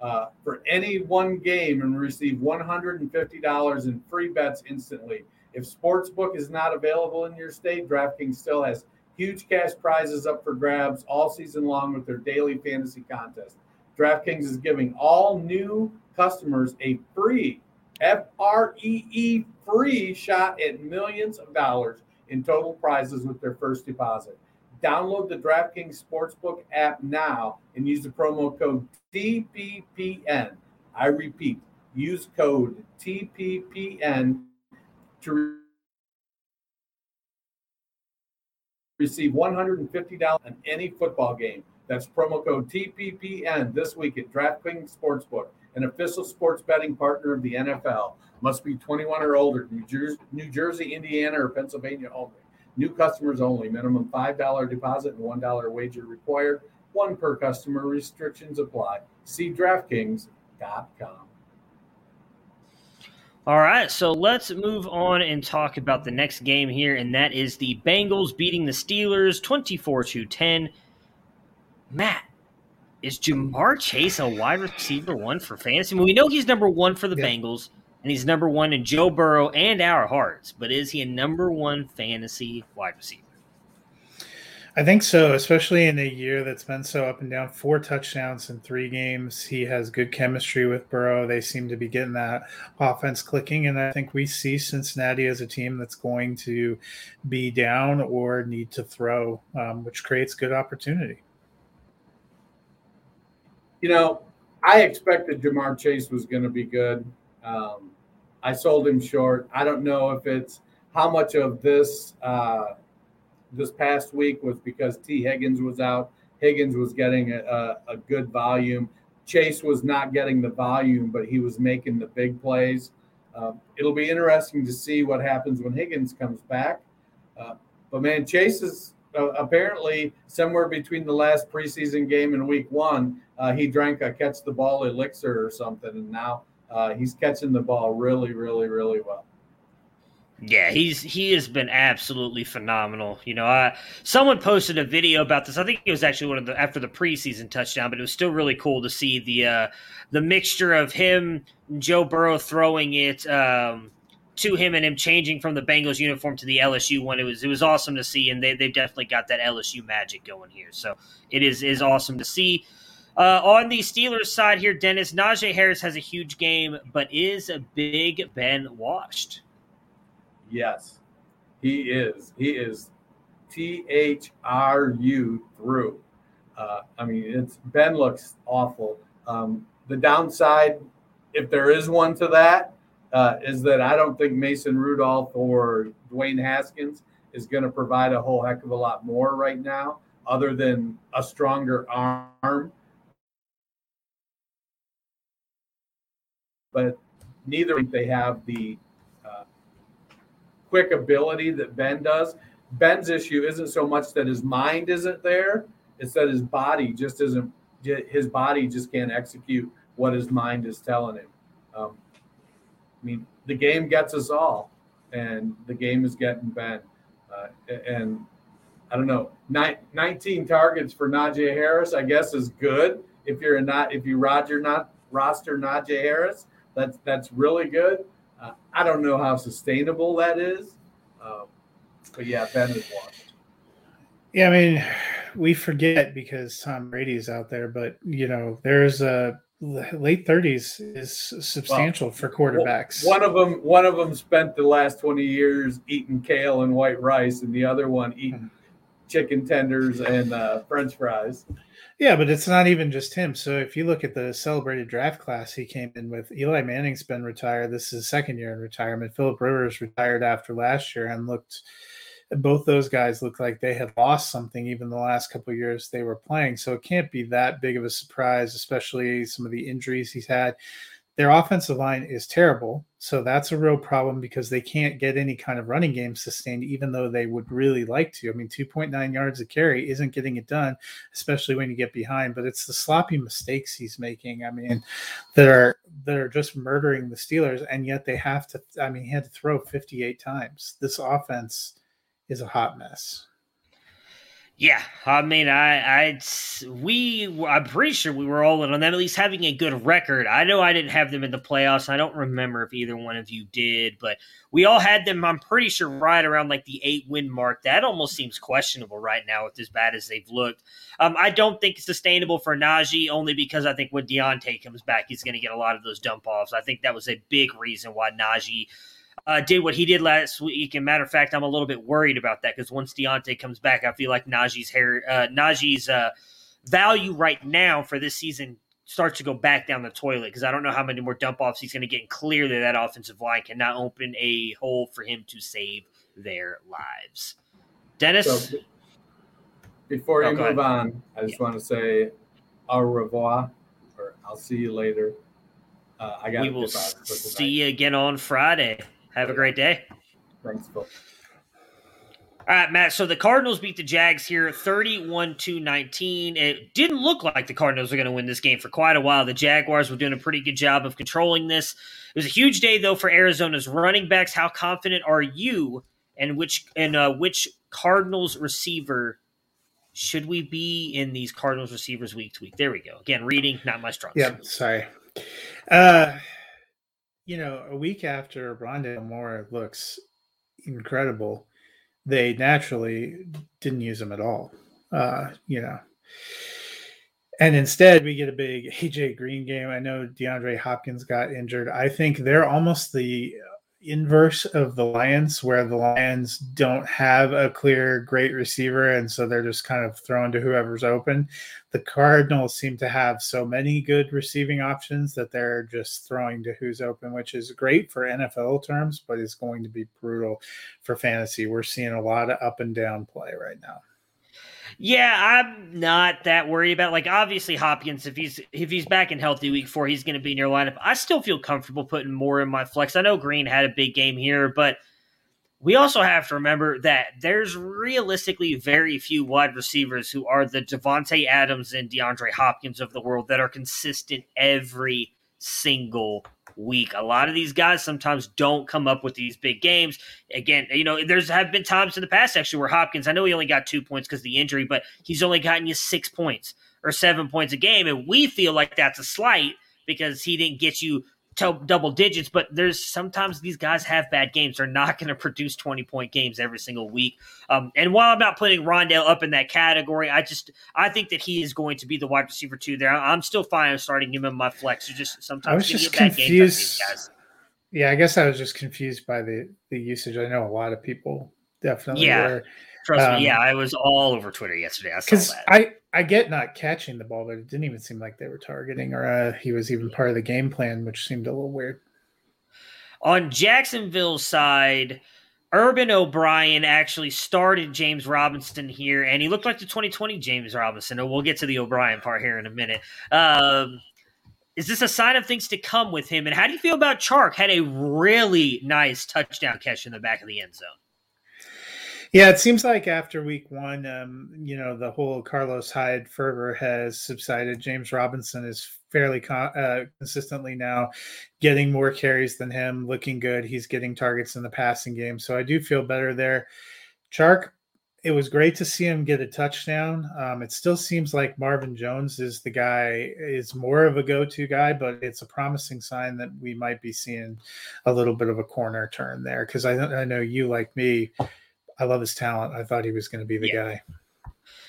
uh, for any one game and receive $150 in free bets instantly. If Sportsbook is not available in your state, DraftKings still has huge cash prizes up for grabs all season long with their daily fantasy contest. DraftKings is giving all new customers a free F R E E free shot at millions of dollars in total prizes with their first deposit. Download the DraftKings Sportsbook app now and use the promo code TPPN. I repeat, use code TPPN to receive $150 on any football game. That's promo code TPPN this week at DraftKings Sportsbook, an official sports betting partner of the NFL. Must be 21 or older, New Jersey, New Jersey Indiana, or Pennsylvania only. New customers only. Minimum $5 deposit and $1 wager required. One per customer. Restrictions apply. See DraftKings.com. All right, so let's move on and talk about the next game here, and that is the Bengals beating the Steelers 24 to 10. Matt, is Ja'Marr Chase a wide receiver one for fantasy? I mean, we know he's number one for the yeah. Bengals, and he's number one in Joe Burrow and our hearts, but is he a number one fantasy wide receiver? I think so, especially in a year that's been so up and down. Four touchdowns in three games. He has good chemistry with Burrow. They seem to be getting that offense clicking. And I think we see Cincinnati as a team that's going to be down or need to throw, um, which creates good opportunity. You know, I expected Ja'Marr Chase was going to be good. Um, I sold him short. I don't know if it's how much of this. Uh, this past week was because Tee Higgins was out. Higgins was getting a, a, good volume. Chase was not getting the volume, but he was making the big plays. Uh, it'll be interesting to see what happens when Higgins comes back. Uh, but man, Chase is uh, apparently somewhere between the last preseason game and week one. Uh, he drank a catch the ball elixir or something, and now uh, he's catching the ball really, really, really well. Yeah, he's he has been absolutely phenomenal. You know, I someone posted a video about this. I think it was actually one of the after the preseason touchdown, but it was still really cool to see the uh, the mixture of him, Joe Burrow throwing it um, to him, and him changing from the Bengals uniform to the LSU one. It was it was awesome to see, and they they've definitely got that LSU magic going here. So it is is awesome to see. Uh, on the Steelers side here, Dennis Najee Harris has a huge game, but is a Big Ben washed? Yes, he is. He is T H R U through. Uh, I mean, it's Ben looks awful. Um, the downside, if there is one to that, uh, is that I don't think Mason Rudolph or Dwayne Haskins is going to provide a whole heck of a lot more right now, other than a stronger arm. But neither they have the quick ability that Ben does. Ben's issue isn't so much that his mind isn't there; it's that his body just isn't. His body just can't execute what his mind is telling him. Um, I mean, the game gets us all, and the game is getting Ben. Uh, and I don't know, 19 targets for Najee Harris, I guess, is good. If you're not, if you Roger not roster Najee Harris, that's that's really good. Uh, I don't know how sustainable that is, um, but yeah, Ben is washed. Yeah, I mean, we forget because Tom Brady's out there, but you know, there's a late 30s is substantial well, for quarterbacks. One of them, one of them spent the last 20 years eating kale and white rice, and the other one eating mm-hmm. chicken tenders and uh, French fries. Yeah, but it's not even just him. So if you look at the celebrated draft class, he came in with Eli Manning's been retired. This is his second year in retirement. Philip Rivers retired after last year and looked both those guys look like they had lost something even the last couple years they were playing. So it can't be that big of a surprise, especially some of the injuries he's had. Their offensive line is terrible. So that's a real problem because they can't get any kind of running game sustained, even though they would really like to. I mean, 2.9 yards a carry isn't getting it done, especially when you get behind. But it's the sloppy mistakes he's making. I mean, that are that are just murdering the Steelers, and yet they have to. I mean, he had to throw 58 times. This offense is a hot mess. Yeah, I mean, I, I, we, I'm pretty sure we were all in on them at least having a good record. I know I didn't have them in the playoffs. I don't remember if either one of you did, but we all had them. I'm pretty sure right around like the eight win mark. That almost seems questionable right now with as bad as they've looked. Um, I don't think it's sustainable for Najee only because I think when Diontae comes back, he's going to get a lot of those dump offs. I think that was a big reason why Najee uh, did what he did last week. And matter of fact, I'm a little bit worried about that because once Diontae comes back, I feel like Najee's hair, uh, Najee's uh, value right now for this season starts to go back down the toilet because I don't know how many more dump offs he's going to get. And clearly, that offensive line cannot open a hole for him to save their lives. Dennis. So, before you oh, move on, I just yeah. want to say au revoir, or I'll see you later. Uh, I got. We will see you again on Friday. Have a great day. Thanks, Phil. All right, Matt. So the Cardinals beat the Jags here 31 to 19. It didn't look like the Cardinals were going to win this game for quite a while. The Jaguars were doing a pretty good job of controlling this. It was a huge day, though, for Arizona's running backs. How confident are you and which and uh, which Cardinals receiver should we be in these Cardinals receivers week to week? There we go. Again, reading, not my strong Yeah, sorry. Uh, you know, a week after Rondale Moore looks incredible they naturally didn't use him at all. Uh, you know, and instead we get a big AJ Green game. I know DeAndre Hopkins got injured. I think they're almost the inverse of the Lions, where the Lions don't have a clear great receiver, and so they're just kind of thrown to whoever's open. The Cardinals seem to have so many good receiving options that they're just throwing to who's open, which is great for NFL terms, but is going to be brutal for fantasy. We're seeing a lot of up and down play right now. Yeah, I'm not that worried about. Like, obviously, Hopkins, if he's if he's back in healthy week four, he's going to be in your lineup. I still feel comfortable putting more in my flex. I know Green had a big game here, but we also have to remember that there's realistically very few wide receivers who are the Davante Adams and DeAndre Hopkins of the world that are consistent every single week. A lot of these guys sometimes don't come up with these big games. Again, you know, there's have been times in the past actually where Hopkins, I know he only got two points because the injury, but he's only gotten you six points or seven points a game. And we feel like that's a slight because he didn't get you double digits, but there's sometimes these guys have bad games. They're not going to produce 20 point games every single week. Um, and while I'm not putting Rondale up in that category, I just I think that he is going to be the wide receiver too. There, I'm still fine starting him in my flex. You just sometimes I was just confused. Yeah, I guess I was just confused by the the usage. I know a lot of people definitely yeah. were. Trust um, me, yeah, I was all over Twitter yesterday. I saw that. I I get not catching the ball, but it didn't even seem like they were targeting or uh, he was even part of the game plan, which seemed a little weird. On Jacksonville's side, Urban O'Brien actually started James Robinson here, and he looked like the 2020 James Robinson. We'll get to the O'Brien part here in a minute. Um, is this a sign of things to come with him? And how do you feel about Chark? Had a really nice touchdown catch in the back of the end zone. Yeah, it seems like after week one, um, you know, the whole Carlos Hyde fervor has subsided. James Robinson is fairly uh, consistently now getting more carries than him, looking good. He's getting targets in the passing game. So I do feel better there. Chark, it was great to see him get a touchdown. Um, it still seems like Marvin Jones is the guy, is more of a go to guy, but it's a promising sign that we might be seeing a little bit of a corner turn there. Because I, I know you, like me, I love his talent. I thought he was going to be the yeah. guy.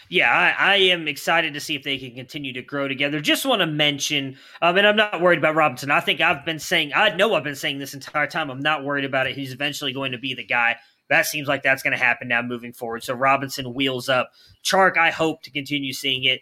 Yeah, I, I, am excited to see if they can continue to grow together. Just want to mention, um, and I'm not worried about Robinson. I think I've been saying, I know I've been saying this entire time. I'm not worried about it. He's eventually going to be the guy. That seems like that's going to happen now moving forward. So Robinson wheels up. Chark, I hope to continue seeing it.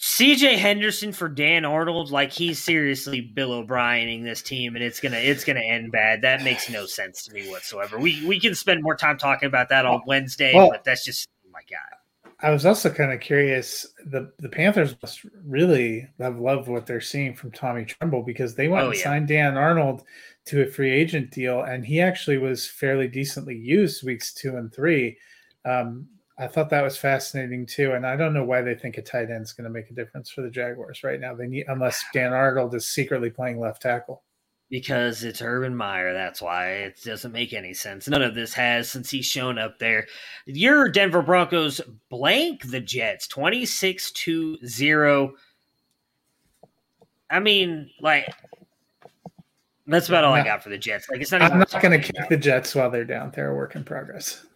CJ Henderson for Dan Arnold, like he's seriously Bill O'Briening this team, and it's gonna it's gonna end bad. That makes no sense to me whatsoever. We we can spend more time talking about that on Wednesday, well, but that's just oh my god. I was also kind of curious. The the Panthers must really have loved what they're seeing from Tommy Tremble because they went oh, and yeah. signed Dan Arnold to a free agent deal, and he actually was fairly decently used weeks two and three. Um, I thought that was fascinating too, and I don't know why they think a tight end is going to make a difference for the Jaguars right now. They need unless Dan Arnold is secretly playing left tackle. Because it's Urban Meyer, that's why it doesn't make any sense. None of this has since he's shown up there. Your Denver Broncos blank the Jets twenty six to zero. I mean, like that's about all I got for the Jets. Like it's not. I'm not going to kick the Jets while they're down. They're a work in progress.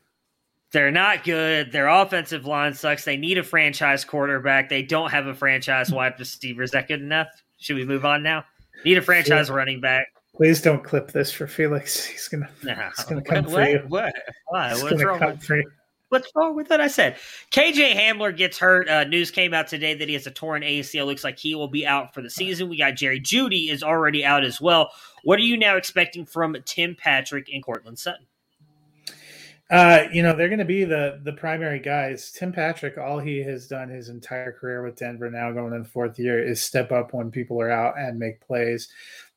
They're not good. Their offensive line sucks. They need a franchise quarterback. They don't have a franchise wide receiver. Is that good enough? Should we move on now? Need a franchise yeah. running back. Please don't clip this for Felix. He's gonna, Nah, he's gonna come what, for you. What? Why? He's What's wrong? With, you. what's wrong with that? I said KJ Hamler gets hurt. Uh, news came out today that he has a torn ACL. Looks like he will be out for the season. We got Jerry Jeudy is already out as well. What are you now expecting from Tim Patrick and Courtland Sutton? Uh, you know, they're going to be the the primary guys. Tim Patrick, all he has done his entire career with Denver, now going in the fourth year, is step up when people are out and make plays.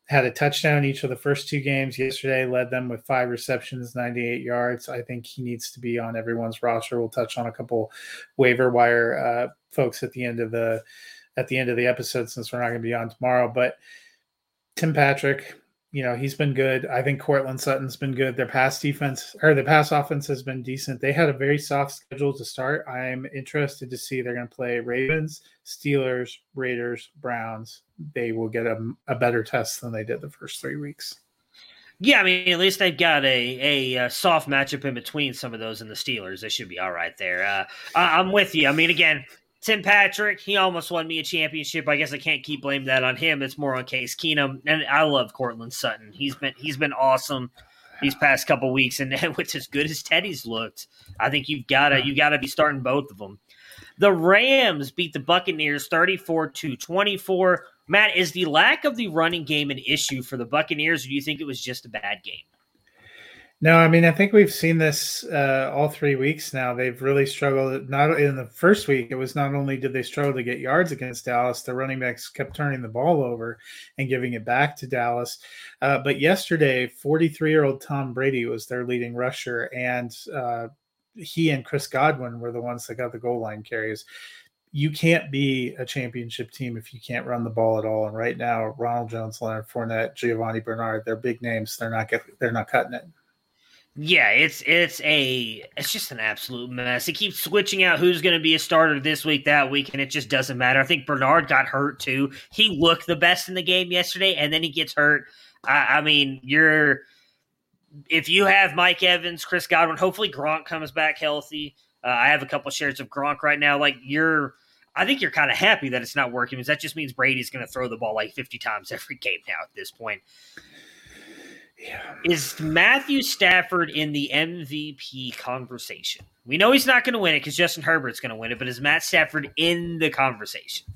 Had a touchdown each of the first two games yesterday, led them with five receptions, 98 yards. I think he needs to be on everyone's roster. We'll touch on a couple waiver wire uh, folks at the end of the at the end of the episode since we're not going to be on tomorrow. But Tim Patrick, you know, he's been good. I think Courtland Sutton's been good. Their pass defense or the pass offense has been decent. They had a very soft schedule to start. I'm interested to see they're going to play Ravens, Steelers, Raiders, Browns. They will get a, a better test than they did the first three weeks. Yeah, I mean, at least they've got a, a, uh soft matchup in between some of those and the Steelers. They should be all right there. Uh, I, I'm with you. I mean, again, Tim Patrick, he almost won me a championship. I guess I can't keep blaming that on him. It's more on Case Keenum, and I love Courtland Sutton. He's been he's been awesome these past couple weeks, and with as good as Teddy's looked, I think you've got to you got to be starting both of them. The Rams beat the Buccaneers 34 to 24. Matt, is the lack of the running game an issue for the Buccaneers, or do you think it was just a bad game? No, I mean I think we've seen this uh, all three weeks now. They've really struggled. Not in the first week, it was not only did they struggle to get yards against Dallas, the running backs kept turning the ball over and giving it back to Dallas. Uh, but yesterday, 43 year old Tom Brady was their leading rusher, and uh, he and Chris Godwin were the ones that got the goal line carries. You can't be a championship team if you can't run the ball at all. And right now, Ronald Jones, Leonard Fournette, Giovani Bernard, they're big names. They're not get, they're not cutting it. Yeah, it's it's a it's just an absolute mess. It keeps switching out who's going to be a starter this week, that week, and it just doesn't matter. I think Bernard got hurt too. He looked the best in the game yesterday, and then he gets hurt. I, I mean, you're if you have Mike Evans, Chris Godwin, hopefully Gronk comes back healthy. Uh, I have a couple shares of Gronk right now. Like you're, I think you're kind of happy that it's not working because that just means Brady's going to throw the ball like 50 times every game now at this point. Yeah. Is Matthew Stafford in the MVP conversation? We know he's not going to win it because Justin Herbert's going to win it, but is Matt Stafford in the conversation?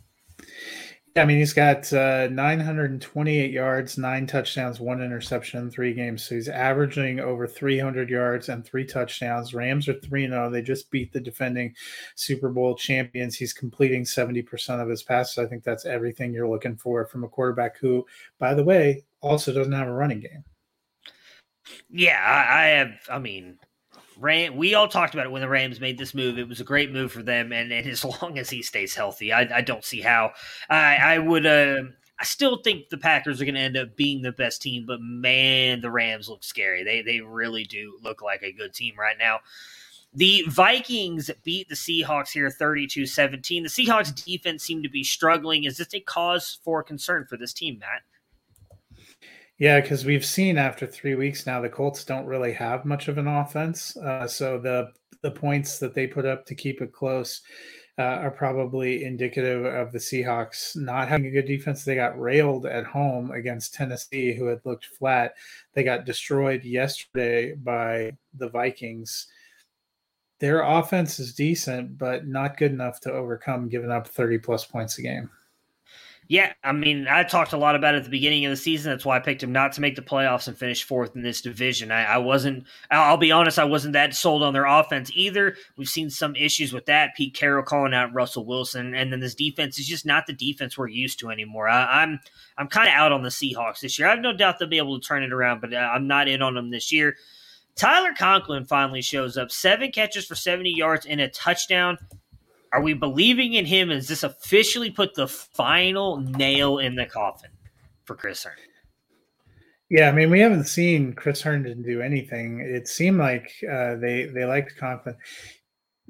I mean, he's got uh, 928 yards, nine touchdowns, one interception in three games. So he's averaging over 300 yards and three touchdowns. Rams are 3 0. They just beat the defending Super Bowl champions. He's completing 70% of his passes. I think that's everything you're looking for from a quarterback who, by the way, also doesn't have a running game. Yeah, I, I have. I mean, Ram, we all talked about it when the Rams made this move. It was a great move for them, and, and as long as he stays healthy, I, I don't see how. I, I would. Uh, I still think the Packers are going to end up being the best team, but man, the Rams look scary. They they really do look like a good team right now. The Vikings beat the Seahawks here 32 17. The Seahawks defense seemed to be struggling. Is this a cause for concern for this team, Matt? Yeah, because we've seen after three weeks now, the Colts don't really have much of an offense. Uh, so the the points that they put up to keep it close uh, are probably indicative of the Seahawks not having a good defense. They got railed at home against Tennessee, who had looked flat. They got destroyed yesterday by the Vikings. Their offense is decent, but not good enough to overcome giving up 30 plus points a game. Yeah, I mean, I talked a lot about it at the beginning of the season. That's why I picked him not to make the playoffs and finish fourth in this division. I, I wasn't, I'll be honest, I wasn't that sold on their offense either. We've seen some issues with that. Pete Carroll calling out Russell Wilson, and then this defense is just not the defense we're used to anymore. I, I'm, I'm kind of out on the Seahawks this year. I have no doubt they'll be able to turn it around, but uh, I'm not in on them this year. Tyler Conklin finally shows up, seven catches for 70 yards and a touchdown. Are we believing in him? Is this officially put the final nail in the coffin for Chris Herndon? Yeah, I mean, we haven't seen Chris Herndon do anything. It seemed like uh, they they liked Conklin.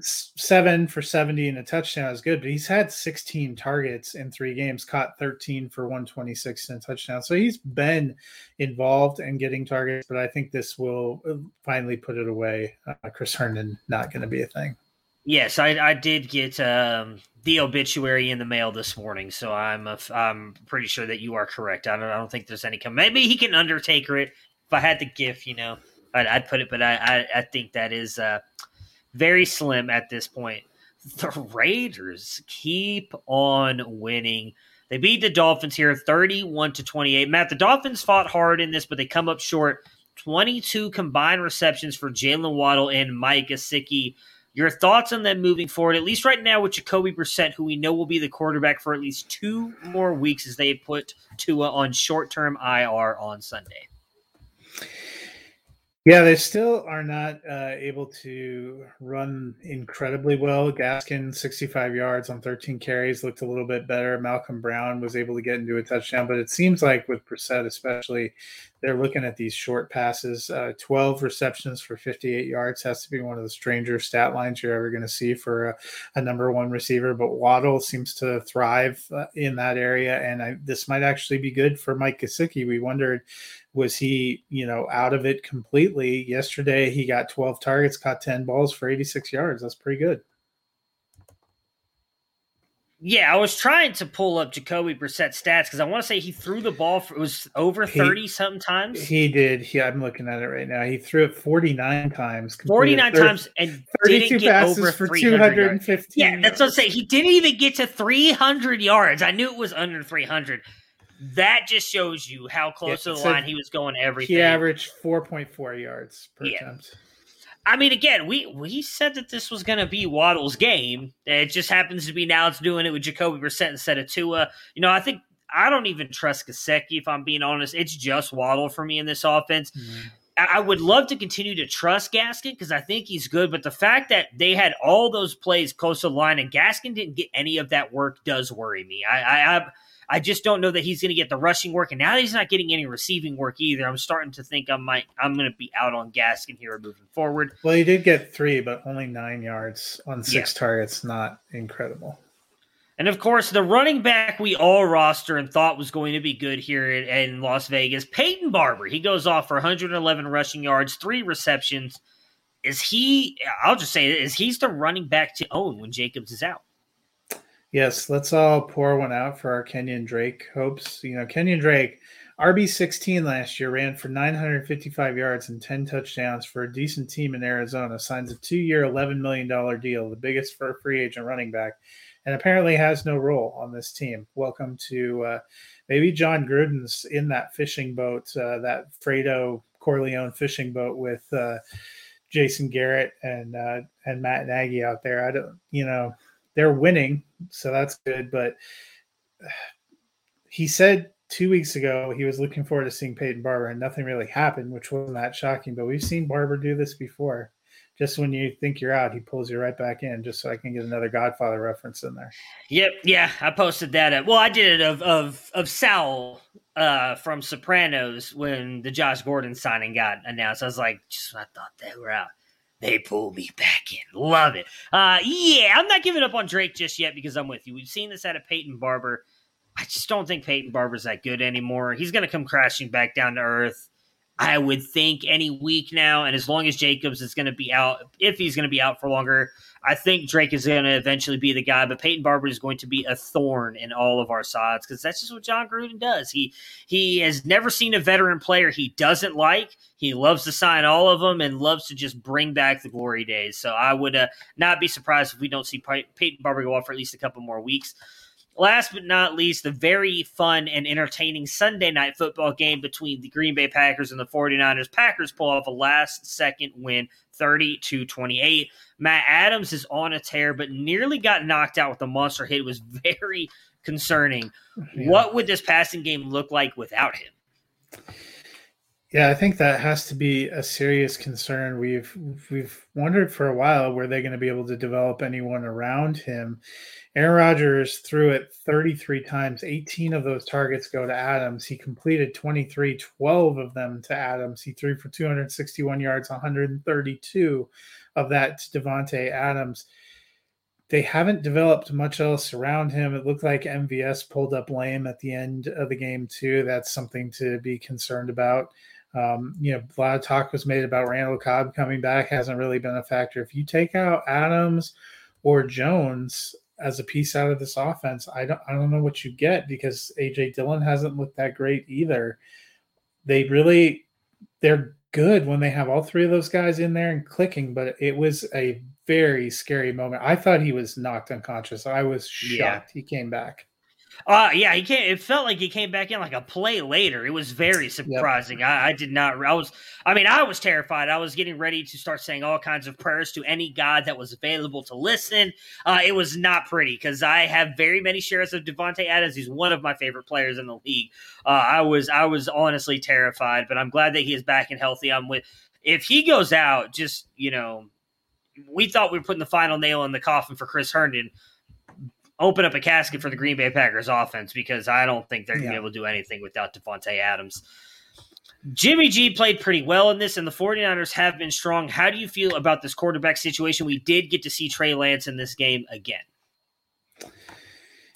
Seven for seventy and a touchdown is good, but he's had sixteen targets in three games, caught thirteen for one twenty six and a touchdown. So he's been involved in getting targets, but I think this will finally put it away. Uh, Chris Herndon not going to be a thing. Yes, I, I did get um, the obituary in the mail this morning, so I'm a, I'm pretty sure that you are correct. I don't I don't think there's any. Maybe he can undertaker it. If I had the gift, you know, I'd, I'd put it, but I, I, I think that is uh, very slim at this point. The Raiders keep on winning. They beat the Dolphins here 31 to 28. Matt, the Dolphins fought hard in this, but they come up short. 22 combined receptions for Jaylen Waddle and Mike Gesicki. Your thoughts on them moving forward, at least right now with Jacoby Brissett, who we know will be the quarterback for at least two more weeks as they put Tua on short term IR on Sunday. Yeah, they still are not uh, able to run incredibly well. Gaskin, 65 yards on 13 carries, looked a little bit better. Malcolm Brown was able to get into a touchdown, but it seems like with Brissett, especially, they're looking at these short passes. Uh, 12 receptions for 58 yards has to be one of the stranger stat lines you're ever going to see for a, a, number one receiver. But Waddle seems to thrive uh, in that area, and I, this might actually be good for Mike Gesicki. We wondered was he, you know, out of it completely? Yesterday, he got 12 targets, caught 10 balls for 86 yards. That's pretty good. Yeah, I was trying to pull up Jacoby Brissett stats because I want to say he threw the ball for it was over thirty something times. He did. Yeah, I'm looking at it right now. He threw it 49 times. Forty nine times and 32 passes for 250. Yeah, that's what I'm saying. He didn't even get to 300 yards. I knew it was under 300 that just shows you how close yeah, to the line he was going everything. He averaged 4.4 yards per yeah. attempt. I mean, again, we we said that this was going to be Waddle's game. It just happens to be now it's doing it with Jacoby Brissett instead of Tua. You know, I think I don't even trust Gesicki if I'm being honest. It's just Waddle for me in this offense. Mm-hmm. I would love to continue to trust Gaskin because I think he's good, but the fact that they had all those plays close to the line and Gaskin didn't get any of that work does worry me. I, I, I I just don't know that he's going to get the rushing work, and now he's not getting any receiving work either. I'm starting to think I might I'm going to be out on Gaskin here moving forward. Well, he did get three, but only nine yards on six yeah. targets. Not incredible. And of course, the running back we all roster and thought was going to be good here in, in Las Vegas, Peyton Barber. He goes off for 111 rushing yards, three receptions. Is he? I'll just say, is he's the running back to own when Jacobs is out? Yes, let's all pour one out for our Kenyon Drake hopes. You know, Kenyon Drake, RB16 last year, ran for 955 yards and 10 touchdowns for a decent team in Arizona, signs a two year, $11 million deal, the biggest for a free agent running back, and apparently has no role on this team. Welcome to uh, maybe Jon Gruden's in that fishing boat, uh, that Fredo Corleone fishing boat with uh, Jason Garrett and uh, and Matt Nagy out there. I don't, you know, they're winning, so that's good. But he said two weeks ago he was looking forward to seeing Peyton Barber, and nothing really happened, which wasn't that shocking. But we've seen Barber do this before. Just when you think you're out, he pulls you right back in, just so I can get another Godfather reference in there. Yep, yeah, I posted that. Up. Well, I did it of of of Sal uh, from Sopranos when the Josh Gordon signing got announced. I was like, just I thought they were out they pull me back in. Love it. Uh, yeah, I'm not giving up on Drake just yet because I'm with you. We've seen this out of Peyton Barber. I just don't think Peyton Barber's that good anymore. He's going to come crashing back down to earth. I would think any week now, and as long as Jacobs is going to be out, if he's going to be out for longer, I think Drake is going to eventually be the guy. But Peyton Barber is going to be a thorn in all of our sides because that's just what Jon Gruden does. He he has never seen a veteran player he doesn't like. He loves to sign all of them and loves to just bring back the glory days. So I would uh, not be surprised if we don't see Peyton Barber go off for at least a couple more weeks. Last but not least, the very fun and entertaining Sunday night football game between the Green Bay Packers and the 49ers. Packers pull off a last second win, 30 to 28. Matt Adams is on a tear, but nearly got knocked out with a monster hit. It was very concerning. Yeah. What would this passing game look like without him? Yeah, I think that has to be a serious concern. We've we've wondered for a while were they going to be able to develop anyone around him. Aaron Rodgers threw it 33 times. 18 of those targets go to Adams. He completed 23, 12 of them to Adams. He threw for 261 yards, 132 of that to Davante Adams. They haven't developed much else around him. It looked like MVS pulled up lame at the end of the game, too. That's something to be concerned about. Um, you know, a lot of talk was made about Randall Cobb coming back, hasn't really been a factor. If you take out Adams, or Jones as a piece out of this offense, I don't I don't know what you get because AJ Dillon hasn't looked that great either. They really they're good when they have all three of those guys in there and clicking, but it was a very scary moment. I thought he was knocked unconscious. I was shocked yeah. he came back. Uh yeah, he came. It felt like he came back in like a play later. It was very surprising. Yep. I, I, did not. I was. I mean, I was terrified. I was getting ready to start saying all kinds of prayers to any God that was available to listen. Uh, it was not pretty because I have very many shares of Davante Adams. He's one of my favorite players in the league. Uh, I was. I was honestly terrified, but I'm glad that he is back and healthy. I'm with. If he goes out, just you know, we thought we were putting the final nail in the coffin for Chris Herndon open up a casket for the Green Bay Packers offense because I don't think they're going to yeah. be able to do anything without Davante Adams. Jimmy G played pretty well in this, and the 49ers have been strong. How do you feel about this quarterback situation? We did get to see Trey Lance in this game again.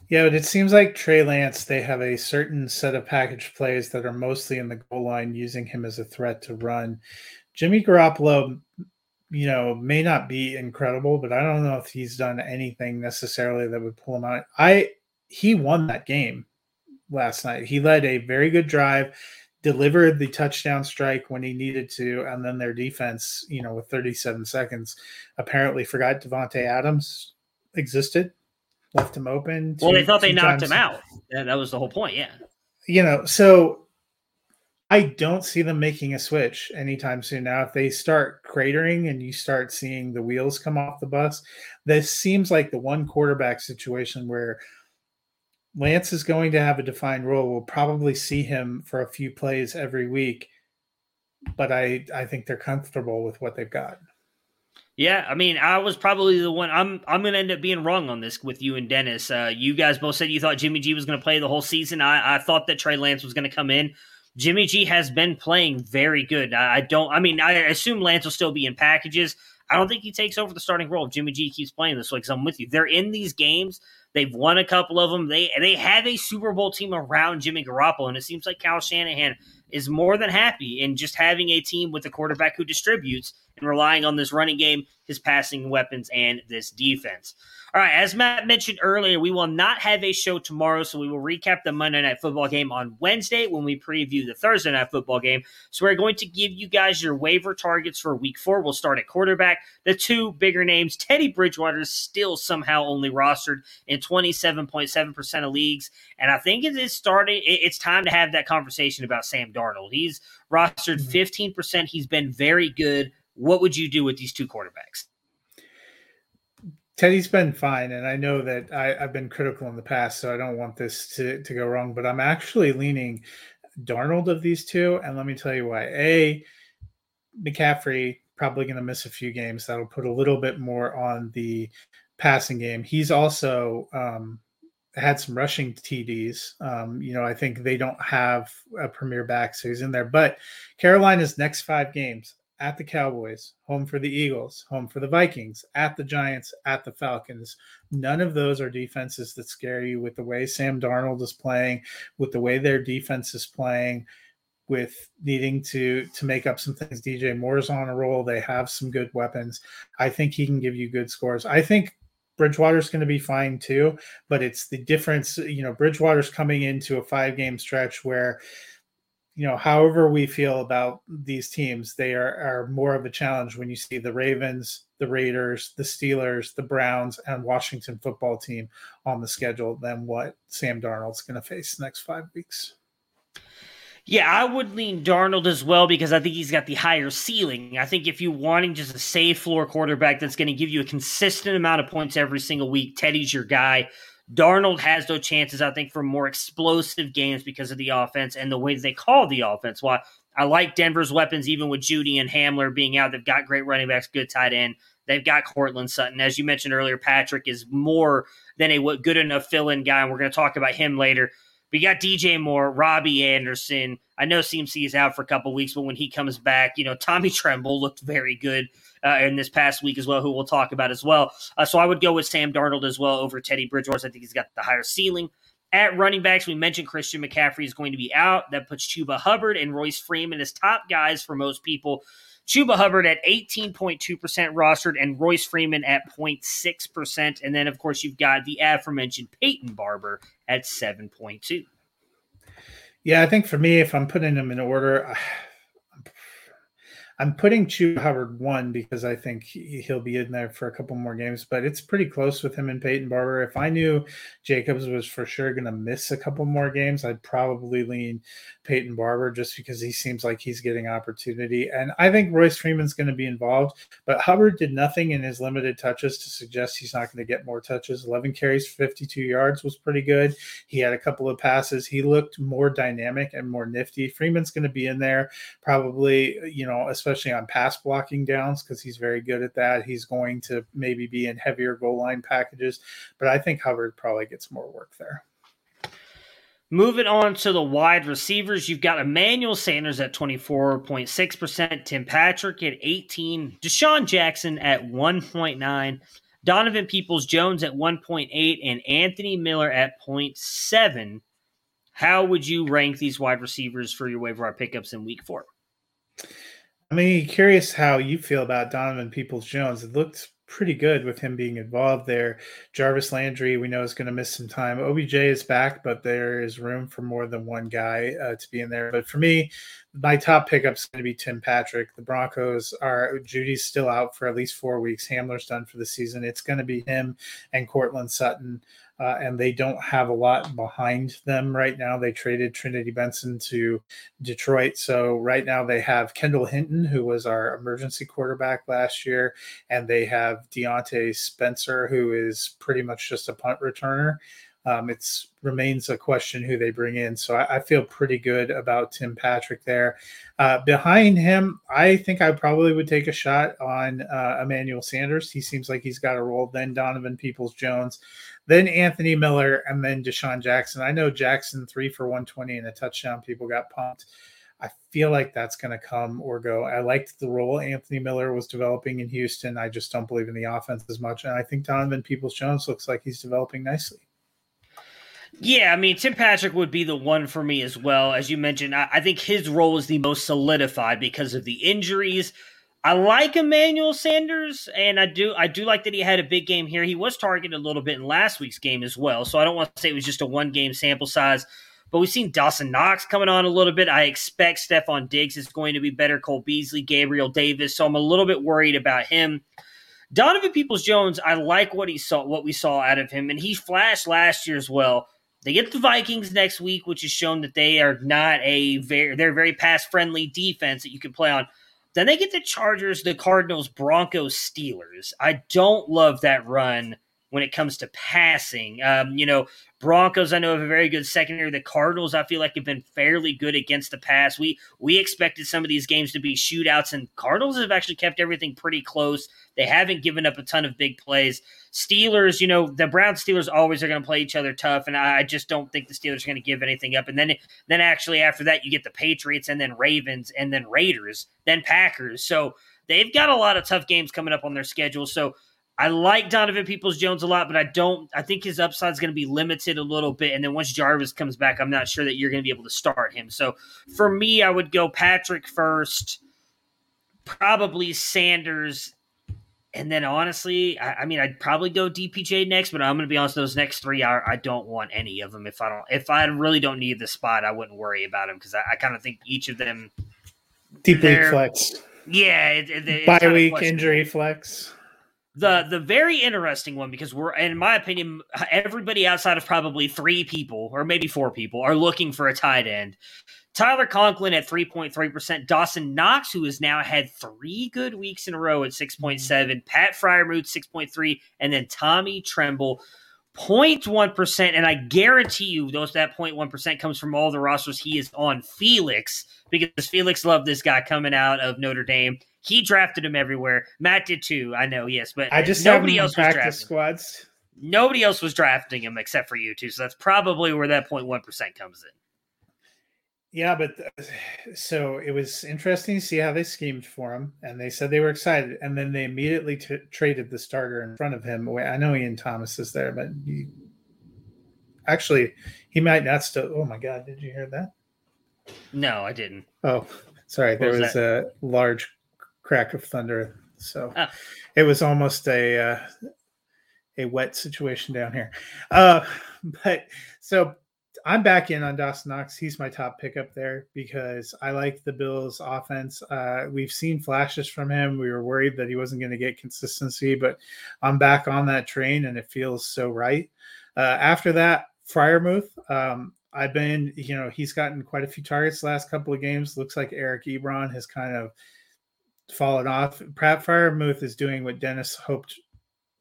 Yeah, but it seems like Trey Lance, they have a certain set of package plays that are mostly in the goal line, using him as a threat to run. Jimmy Garoppolo you know, may not be incredible, but I don't know if he's done anything necessarily that would pull him out. I he won that game last night. He led a very good drive, delivered the touchdown strike when he needed to, and then their defense, you know, with 37 seconds, apparently forgot Davante Adams existed, left him open. Two, well, they thought they knocked him out. Yeah, that was the whole point. Yeah. You know, so I don't see them making a switch anytime soon. Now, if they start cratering and you start seeing the wheels come off the bus, this seems like the one quarterback situation where Lance is going to have a defined role. We'll probably see him for a few plays every week, but I I think they're comfortable with what they've got. Yeah, I mean, I was probably the one. I'm I'm going to end up being wrong on this with you and Dennis. Uh, you guys both said you thought Jimmy G was going to play the whole season. I, I thought that Trey Lance was going to come in. Jimmy G has been playing very good. I don't. I mean, I assume Lance will still be in packages. I don't think he takes over the starting role if Jimmy G keeps playing this way. Because I'm with you. They're in these games. They've won a couple of them. They they have a Super Bowl team around Jimmy Garoppolo, and it seems like Kyle Shanahan is more than happy in just having a team with a quarterback who distributes and relying on this running game, his passing weapons, and this defense. All right, as Matt mentioned earlier, we will not have a show tomorrow, so we will recap the Monday Night Football game on Wednesday when we preview the Thursday Night Football game. So we're going to give you guys your waiver targets for Week Four. We'll start at quarterback. The two bigger names: Teddy Bridgewater is still somehow only rostered in twenty seven point seven percent of leagues, and I think it is starting. It's time to have that conversation about Sam Darnold. He's rostered mm-hmm. fifteen percent. He's been very good. What would you do with these two quarterbacks? Teddy's been fine, and I know that I, have been critical in the past, so I don't want this to, to go wrong. But I'm actually leaning Darnold of these two, and let me tell you why. A, McCaffrey probably going to miss a few games. That'll put a little bit more on the passing game. He's also um, had some rushing TDs. Um, you know, I think they don't have a premier back, so he's in there. But Carolina's next five games at the Cowboys, home for the Eagles, home for the Vikings, at the Giants, at the Falcons. None of those are defenses that scare you with the way Sam Darnold is playing, with the way their defense is playing, with needing to to make up some things. DJ Moore's on a roll. They have some good weapons. I think he can give you good scores. I think Bridgewater's going to be fine too, but it's the difference. You know, Bridgewater's coming into a five game stretch where you know, however we feel about these teams, they are, are more of a challenge when you see the Ravens, the Raiders, the Steelers, the Browns, and Washington football team on the schedule than what Sam Darnold's going to face next five weeks. Yeah, I would lean Darnold as well because I think he's got the higher ceiling. I think if you're wanting just a safe floor quarterback that's going to give you a consistent amount of points every single week, Teddy's your guy. Darnold has those chances, I think, for more explosive games because of the offense and the way they call the offense. Why I like Denver's weapons, even with Jeudy and Hamler being out. They've got great running backs, good tight end. They've got Courtland Sutton. As you mentioned earlier, Patrick is more than a good enough fill in guy, and we're going to talk about him later. We got DJ Moore, Robbie Anderson. I know CMC is out for a couple weeks, but when he comes back, you know, Tommy Tremble looked very good uh, in this past week as well, who we'll talk about as well. Uh, so I would go with Sam Darnold as well over Teddy Bridgewater. I think he's got the higher ceiling. At running backs, we mentioned Christian McCaffrey is going to be out. That puts Chuba Hubbard and Royce Freeman as top guys for most people. Chuba Hubbard at 18.2% rostered and Royce Freeman at 0.6%. And then, of course, you've got the aforementioned Peyton Barber at 7.2. Yeah, I think for me, if I'm putting them in order, I'm putting Chuba Hubbard one because I think he'll be in there for a couple more games, but it's pretty close with him and Peyton Barber. If I knew Jacobs was for sure going to miss a couple more games, I'd probably lean Peyton Barber just because he seems like he's getting opportunity. And I think Royce Freeman's going to be involved, but Hubbard did nothing in his limited touches to suggest he's not going to get more touches. 11 carries, 52 yards was pretty good. He had a couple of passes. He looked more dynamic and more nifty. Freeman's going to be in there probably, you know, especially on pass blocking downs because he's very good at that. He's going to maybe be in heavier goal line packages, but I think Hubbard probably gets more work there. Moving on to the wide receivers, you've got Emmanuel Sanders at 24.6%, Tim Patrick at 18, DeSean Jackson at 1.9, Donovan Peoples Jones at 1.8, and Anthony Miller at 0.7. How would you rank these wide receivers for your waiver wire pickups in week four? I mean, curious how you feel about Donovan Peoples Jones. It looked pretty good with him being involved there. Jarvis Landry, we know, is going to miss some time. OBJ is back, but there is room for more than one guy uh, to be in there. But for me, my top pickup is going to be Tim Patrick. The Broncos are Jeudy's still out for at least four weeks. Hamler's done for the season. It's going to be him and Courtland Sutton uh, and they don't have a lot behind them right now. They traded Trinity Benson to Detroit. So right now they have Kendall Hinton, who was our emergency quarterback last year, and they have Diontae Spencer, who is pretty much just a punt returner. Um, it's remains a question who they bring in. So I, I feel pretty good about Tim Patrick there. Uh, behind him, I think I probably would take a shot on uh, Emmanuel Sanders. He seems like he's got a role. Then Donovan Peoples Jones then Anthony Miller, and then DeSean Jackson. I know Jackson three for 120 and a touchdown. People got pumped. I feel like that's going to come or go. I liked the role Anthony Miller was developing in Houston. I just don't believe in the offense as much. And I think Donovan Peoples Jones looks like he's developing nicely. Yeah, I mean, Tim Patrick would be the one for me as well. As you mentioned, I, I think his role is the most solidified because of the injuries I like Emmanuel Sanders, and I do I do like that he had a big game here. He was targeted a little bit in last week's game as well, so I don't want to say it was just a one game sample size. But we've seen Dawson Knox coming on a little bit. I expect Stefon Diggs is going to be better. Cole Beasley, Gabriel Davis, so I'm a little bit worried about him. Donovan Peoples Jones, I like what he saw, what we saw out of him, and he flashed last year as well. They get the Vikings next week, which has shown that they are not a very they're a very pass friendly defense that you can play on. Then they get the Chargers, the Cardinals, Broncos, Steelers. I don't love that run when it comes to passing. Um, you know, Broncos, I know have a very good secondary. The Cardinals, I feel like have been fairly good against the pass. We we expected some of these games to be shootouts, and Cardinals have actually kept everything pretty close. They haven't given up a ton of big plays. Steelers, you know, the Brown Steelers always are going to play each other tough, and I just don't think the Steelers are going to give anything up. And then, then actually after that, you get the Patriots, and then Ravens, and then Raiders, then Packers. So they've got a lot of tough games coming up on their schedule. So I like Donovan Peoples Jones a lot, but I don't. I think his upside is going to be limited a little bit. And then once Jarvis comes back, I'm not sure that you're going to be able to start him. So for me, I would go Patrick first, probably Sanders, and then honestly, I, I, mean, I'd probably go DPJ next, but I'm going to be honest. Those next three, I, I, don't want any of them. If I don't, if I really don't need the spot, I wouldn't worry about them because I, I kind of think each of them deep league flex. Yeah, it, it, bye week injury flex. The the very interesting one because we're in my opinion, everybody outside of probably three people or maybe four people are looking for a tight end. Tyler Conklin at 3.3%. Dawson Knox, who has now had three good weeks in a row at 6.7. Mm-hmm. Pat Freiermuth, 6.3. And then Tommy Tremble, 0.1%. And I guarantee you those that 0.1% comes from all the rosters he is on Felix because Felix loved this guy coming out of Notre Dame. He drafted him everywhere. Matt did too. I know, yes, but I just nobody else was drafting. squads. Nobody else was drafting him except for you two. So that's probably where that 0.1% comes in. Yeah, but uh, so it was interesting to see how they schemed for him, and they said they were excited, and then they immediately t- traded the starter in front of him. I know Ian Thomas is there, but he, actually, he might not still. Oh my God, did you hear that? No, I didn't. Oh, sorry. What there was, was a large crack of thunder. So Oh. it was almost a uh, a wet situation down here. Uh, but so I'm back in on Dawson Knox. He's my top pickup there because I like the Bills' offense. Uh, we've seen flashes from him. We were worried that he wasn't going to get consistency, but I'm back on that train, and it feels so right. Uh, after that, Freiermuth. Um, I've been, you know, he's gotten quite a few targets the last couple of games. Looks like Eric Ebron has kind of fallen off. Pratt Freiermuth is doing what Dennis hoped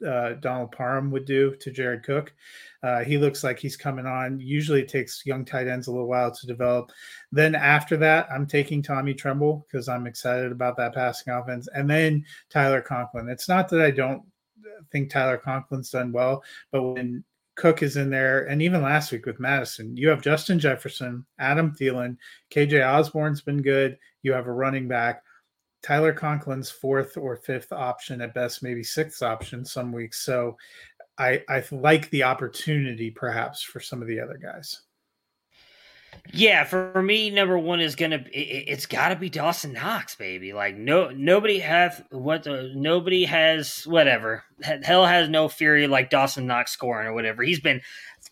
uh, Donald Parham would do to Jared Cook. Uh, he looks like he's coming on. Usually it takes young tight ends a little while to develop. Then after that, I'm taking Tommy Tremble because I'm excited about that passing offense. And then Tyler Conklin. It's not that I don't think Tyler Conklin's done well, but when Cook is in there, and even last week with Madison, you have Justin Jefferson, Adam Thielen, KJ Osborn's been good. You have a running back. Tyler Conklin's fourth or fifth option at best, maybe sixth option some weeks. So I, I like the opportunity perhaps for some of the other guys. Yeah, for me, number one is gonna. It, has got to be Dawson Knox, baby. Like no, nobody has what. The, nobody has whatever. Hell has no fury like Dawson Knox scoring or whatever. He's been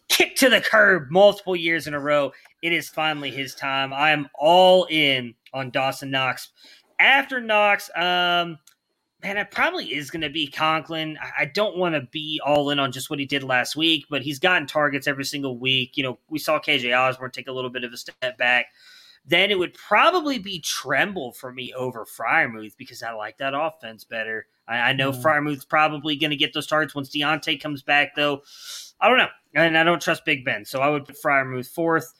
kicked to the curb multiple years in a row. It is finally his time. I am all in on Dawson Knox. After Knox, um, man, it probably is going to be Conklin. I don't want to be all in on just what he did last week, but he's gotten targets every single week. You know, we saw KJ Osborn take a little bit of a step back. Then it would probably be Tremble for me over Freiermuth because I like that offense better. I, I know mm. Freiermuth's probably going to get those targets once Diontae comes back, though. I don't know. And I don't trust Big Ben, so I would put Fryermuth fourth.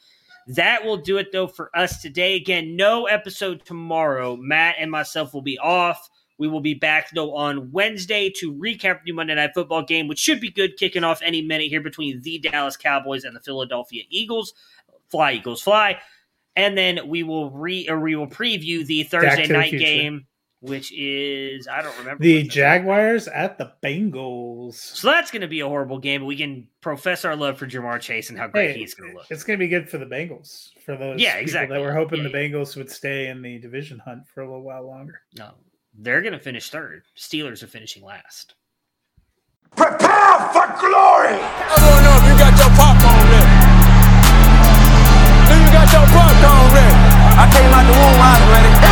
That will do it, though, for us today. Again, no episode tomorrow. Matt and myself will be off. We will be back though on Wednesday to recap the Monday Night Football game, which should be good, kicking off any minute here between the Dallas Cowboys and the Philadelphia Eagles. Fly Eagles fly, and then we will re or we will preview the Thursday night the game, which is I don't remember the Jaguars at the Bengals. So that's going to be a horrible game. But we can profess our love for Ja'Marr Chase and how great hey, he's going to look. It's going to be good for the Bengals for those yeah exactly that were hoping yeah, the Bengals would stay in the division hunt for a little while longer. No, they're going to finish third. Steelers are finishing last. Prepare for glory! I don't know if you got your popcorn ready. Do you got your popcorn ready? I came out the womb, I was ready.